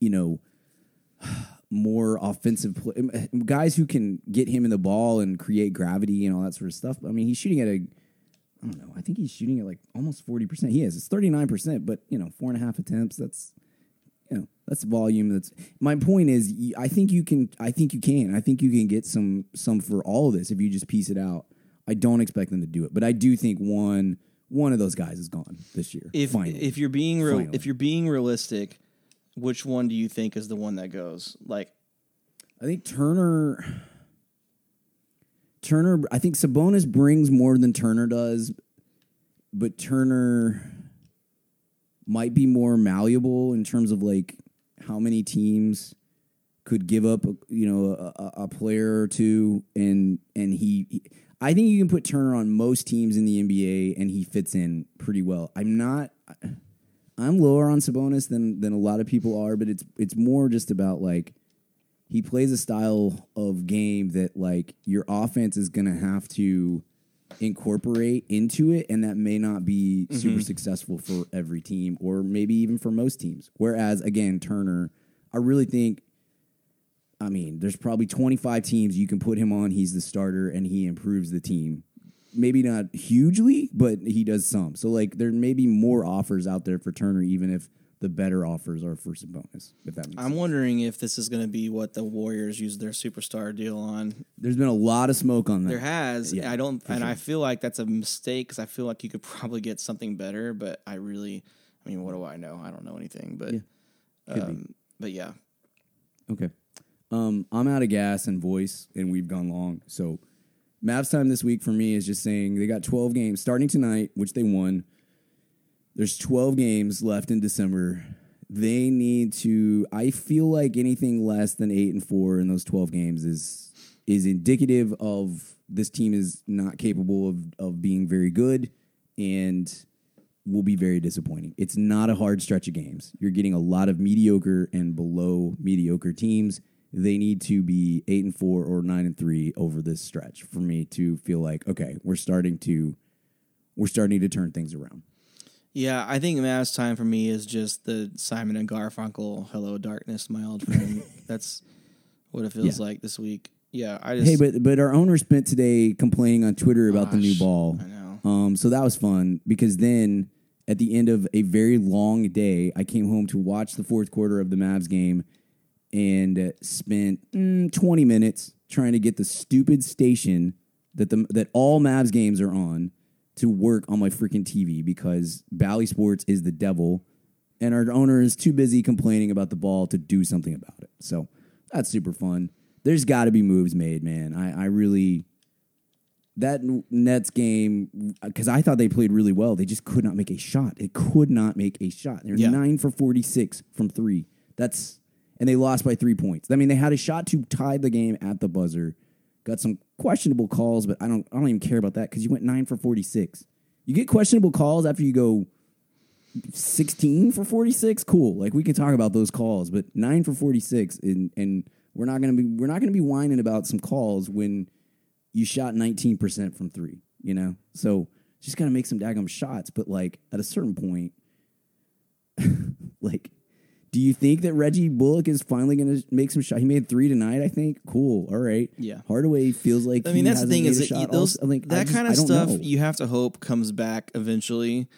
you know more offensive play, um, uh, guys who can get him in the ball and create gravity and all that sort of stuff. I mean, he's shooting at a I don't know. I think he's shooting at like almost forty percent. He is. It's thirty nine percent, but you know, four and a half attempts. That's you know, that's volume. That's my point. Is I think you can. I think you can. I think you can get some some for all of this if you just piece it out. I don't expect them to do it, but I do think one one of those guys is gone this year. If finally. if you're being real, if you're being realistic, which one do you think is the one that goes? Like, I think Turner. Turner, I think Sabonis brings more than Turner does, but Turner might be more malleable in terms of like how many teams could give up, you know, a, a- player or two, and and he, he- I think you can put Turner on most teams in the NBA, and he fits in pretty well. I'm not. I'm lower on Sabonis than than a lot of people are, but it's it's more just about like he plays a style of game that like your offense is going to have to incorporate into it and that may not be mm-hmm. super successful for every team or maybe even for most teams. Whereas again Turner I really think I mean there's probably 25 teams you can put him on. He's the starter and he improves the team maybe not hugely but he does some so like there may be more offers out there for Turner even if the better offers are first and bonus. If that makes I'm sense. wondering if this is going to be what the Warriors use their superstar deal on. There's been a lot of smoke on that. There has. Yeah, I don't, for and I feel like that's a mistake because I feel like you could probably get something better. But I really, I mean, what do I know? I don't know anything. But, Yeah, um, but yeah, Okay. Um, I'm out of gas and voice, and we've gone long. So, Mavs time this week for me is just saying they got 12 games starting tonight, which they won. There's 12 games left in December. They need to. I feel like anything less than eight and four in those 12 games is is indicative of this team is not capable of of being very good and will be very disappointing. It's not a hard stretch of games. You're getting a lot of mediocre and below mediocre teams. They need to be eight and four or nine and three over this stretch for me to feel like okay, we're starting to we're starting to turn things around. yeah. I think Mavs time for me is just the Simon and Garfunkel "Hello Darkness, My Old Friend." that's what it feels Yeah. like this week. Yeah, I just Hey, but but our owner spent today complaining on Twitter about the new ball. I know. Um, so that was fun because then at the end of a very long day, I came home to watch the fourth quarter of the Mavs game and spent mm, 20 minutes trying to get the stupid station that the that all Mavs games are on to work on my freaking TV because Bally Sports is the devil and our owner is too busy complaining about the ball to do something about it. So that's super fun. There's got to be moves made, man. I, I really that Nets game because I thought they played really well. They just could not make a shot. It could not make a shot. They're Yeah. nine for forty six from three. That's and they lost by three points. I mean, they had a shot to tie the game at the buzzer. Got some questionable calls, but I don't. I don't even care about that because you went nine for forty six. You get questionable calls after you go sixteen for forty six. Cool. Like we can talk about those calls, but nine for forty six, and and we're not gonna be we're not gonna be whining about some calls when you shot 19% from three, you know? So just got to make some daggum shots. But like at a certain point, like, do you think that Reggie Bullock is finally going to make some shot? He made three tonight, I think. Cool. All right. Yeah. Hardaway feels like I mean, that's the thing is that you, those also. Like, that just- kind of stuff know. you have to hope comes back eventually.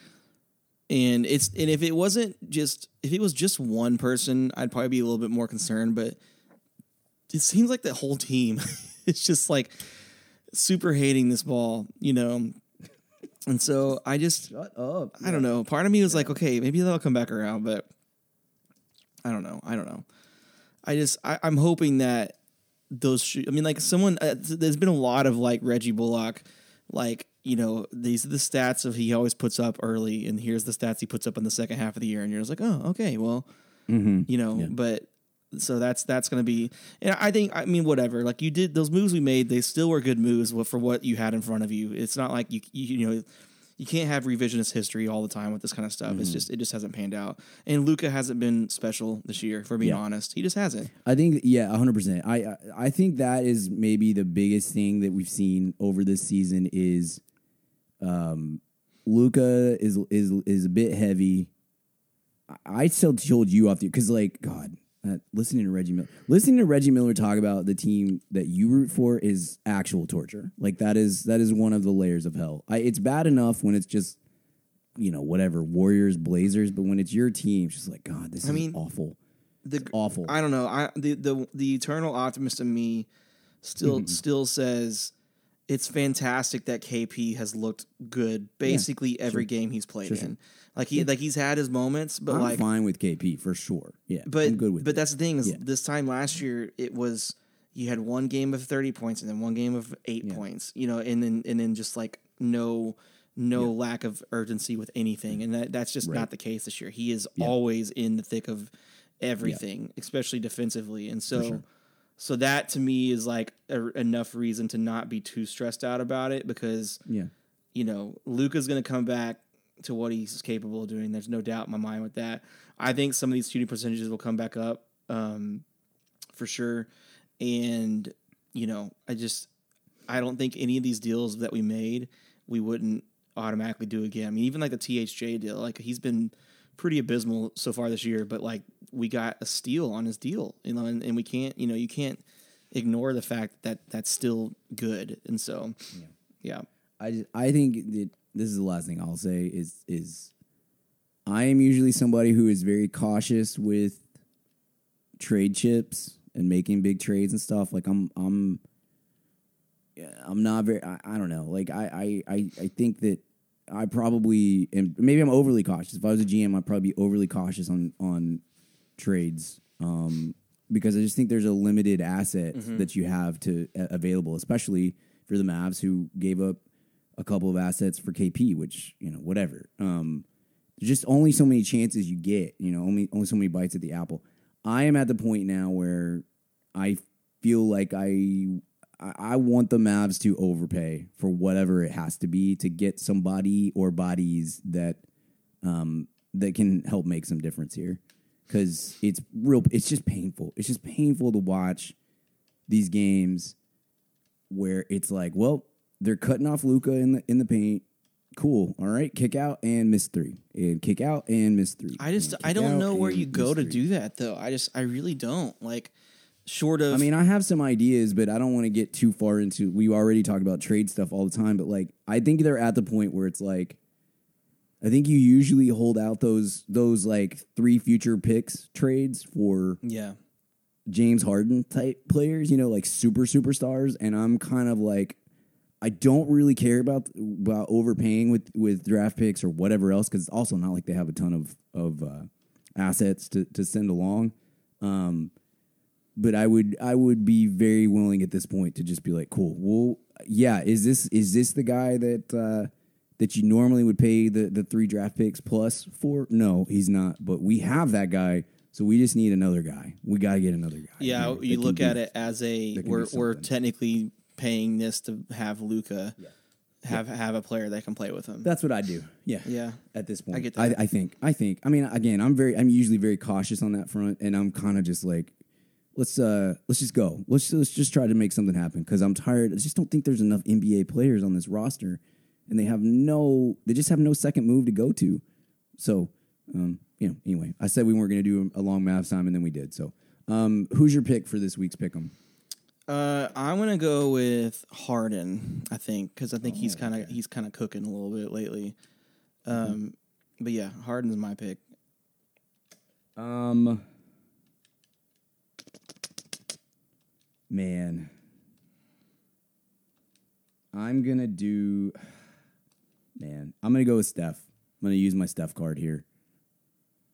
And it's and if it wasn't just if it was just one person, I'd probably be a little bit more concerned. But it seems like the whole team is just like super hating this ball, you know. And so I just Shut up. I don't know. Part of me was like, okay, maybe they'll come back around, but I don't know. I don't know. I just I, I'm hoping that those. Sh- I mean, like someone. Uh, there's been a lot of like Reggie Bullock, like you know these are the stats of he always puts up early, and here's the stats he puts up in the second half of the year, and you're just like, oh, okay, well, you know, but. So that's that's going to be, and I think I mean whatever. Like you did those moves we made, they still were good moves for what you had in front of you. It's not like you you, you know you can't have revisionist history all the time with this kind of stuff. Mm-hmm. It's just it just hasn't panned out. And Luka hasn't been special this year, for being Yeah. honest. He just hasn't. I think yeah, hundred percent. I I- think that is maybe the biggest thing that we've seen over this season is, um, Luka is is is a bit heavy. I- I still told you off the because like God, uh, listening to Reggie Miller, listening to Reggie Miller talk about the team that you root for is actual torture. Like that is that is one of the layers of hell. I, it's bad enough when it's just you know whatever Warriors Blazers, but when it's your team, it's just like God, this is mean, awful. The Awful. I don't know. I the the the eternal optimist in me still Mm-hmm. still says it's fantastic that KP has looked good basically every game he's played in. Like he like he's had his moments, but I'm like fine with KP for sure. Yeah, but I'm good with but it. that's the thing is Yeah. this time last year it was you had one game of 30 points and then one game of 8 points you know and then and then just like no no lack of urgency with anything and that, that's just not the case this year. He is always in the thick of everything especially defensively and so so that to me is like a, enough reason to not be too stressed out about it because yeah, you know, Luka's going to come back to what he's capable of doing. There's no doubt in my mind with that. I think some of these shooting percentages will come back up um, for sure. And, you know, I just, I don't think any of these deals that we made, we wouldn't automatically do again. I mean, even like the THJ deal, like he's been pretty abysmal so far this year, but like we got a steal on his deal, you know, and, and we can't, you know, you can't ignore the fact that that's still good. And so, yeah. I I think that this is the last thing I'll say is is I am usually somebody who is very cautious with trade chips and making big trades and stuff. Like I'm I'm I'm not very I, I don't know. Like I, I I I think that I probably am maybe I'm overly cautious. If I was a GM, I'd probably be overly cautious on on trades. Um because I just think there's a limited asset that you have to uh, available, especially for the Mavs who gave up a couple of assets for KP, which you know whatever. Um, there's just only so many chances you get. You know, only only so many bites at the apple. I am at the point now where I feel like I I I want the Mavs to overpay for whatever it has to be to get somebody or bodies that um, that can help make some difference here. Because it's real, it's just painful. It's just painful to watch these games where it's like, well, they're cutting off Luka in the in the paint. Cool. All right, kick out and miss three, and kick out and miss three. I just I don't know where you go to three. do that though. I just I really don't like. Short of I mean, I have some ideas, but I don't want to get too far into. We already talk about trade stuff all the time, but like, I think they're at the point where it's like, I think you usually hold out those those like three future picks trades for yeah, James Harden type players, you know, like super superstars, and I'm kind of like, I don't really care about about overpaying with with draft picks or whatever else because it's also not like they have a ton of of uh, assets to to send along. Um, but I would I would be very willing at this point to just be like, cool. Well, yeah, is this is this the guy that uh, that you normally would pay the the three draft picks plus for? No, he's not. But we have that guy, so we just need another guy. We got to get another guy. yeah. that You look do- at it as a we're we're technically paying this to have Luka have have a player that can play with him. That's what I do. Yeah, Yeah. At this point, I get that. I think. I think. I mean, again, I'm very. I'm usually very cautious on that front, and I'm kind of just like, let's uh, let's just go. Let's let's just try to make something happen because I'm tired. I just don't think there's enough NBA players on this roster, and they have no. They just have no second move to go to. So, um, you know. Anyway, I said we weren't going to do a long Mavs time, and then we did. So, um, who's your pick for this week's pick'em? Uh, I'm gonna go with Harden. I think because I think Oh, he's kind of he's kind of cooking a little bit lately. Um, but yeah, Harden's my pick. Um, man, I'm gonna do. Man, I'm gonna go with Steph. I'm gonna use my Steph card here,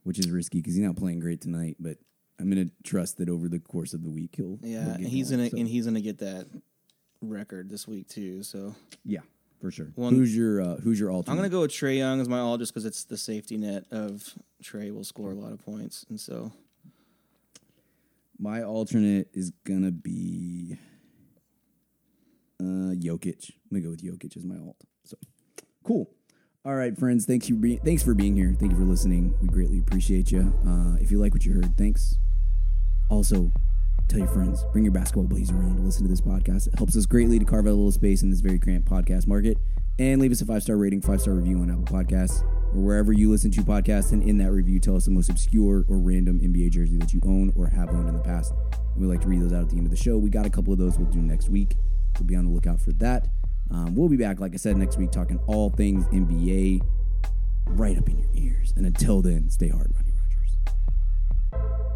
which is risky because he's not playing great tonight. But I'm gonna trust that over the course of the week he'll. Yeah, he'll and he's going. gonna So, and he's gonna get that record this week too. So yeah, for sure. Who's your uh, Who's your alternate? I'm gonna go with Trae Young as my all just because it's the safety net of Trey will score a lot of points, and so My alternate is gonna be uh Jokic. I'm gonna go with Jokic as my alt. So cool. All right, friends. Thanks you. Be- thanks for being here. Thank you for listening. We greatly appreciate you. Uh, if you like what you heard, thanks. Also, tell your friends. Bring your basketball buddies around to listen to this podcast. It helps us greatly to carve out a little space in this very cramped podcast market. And leave us a five star rating, five star review on Apple Podcasts or wherever you listen to podcasts. And in that review, tell us the most obscure or random NBA jersey that you own or have owned in the past. We like to read those out at the end of the show. We got a couple of those we'll do next week. So be on the lookout for that. Um, we'll be back, like I said, next week talking all things NBA right up in your ears. And until then, stay hard, run your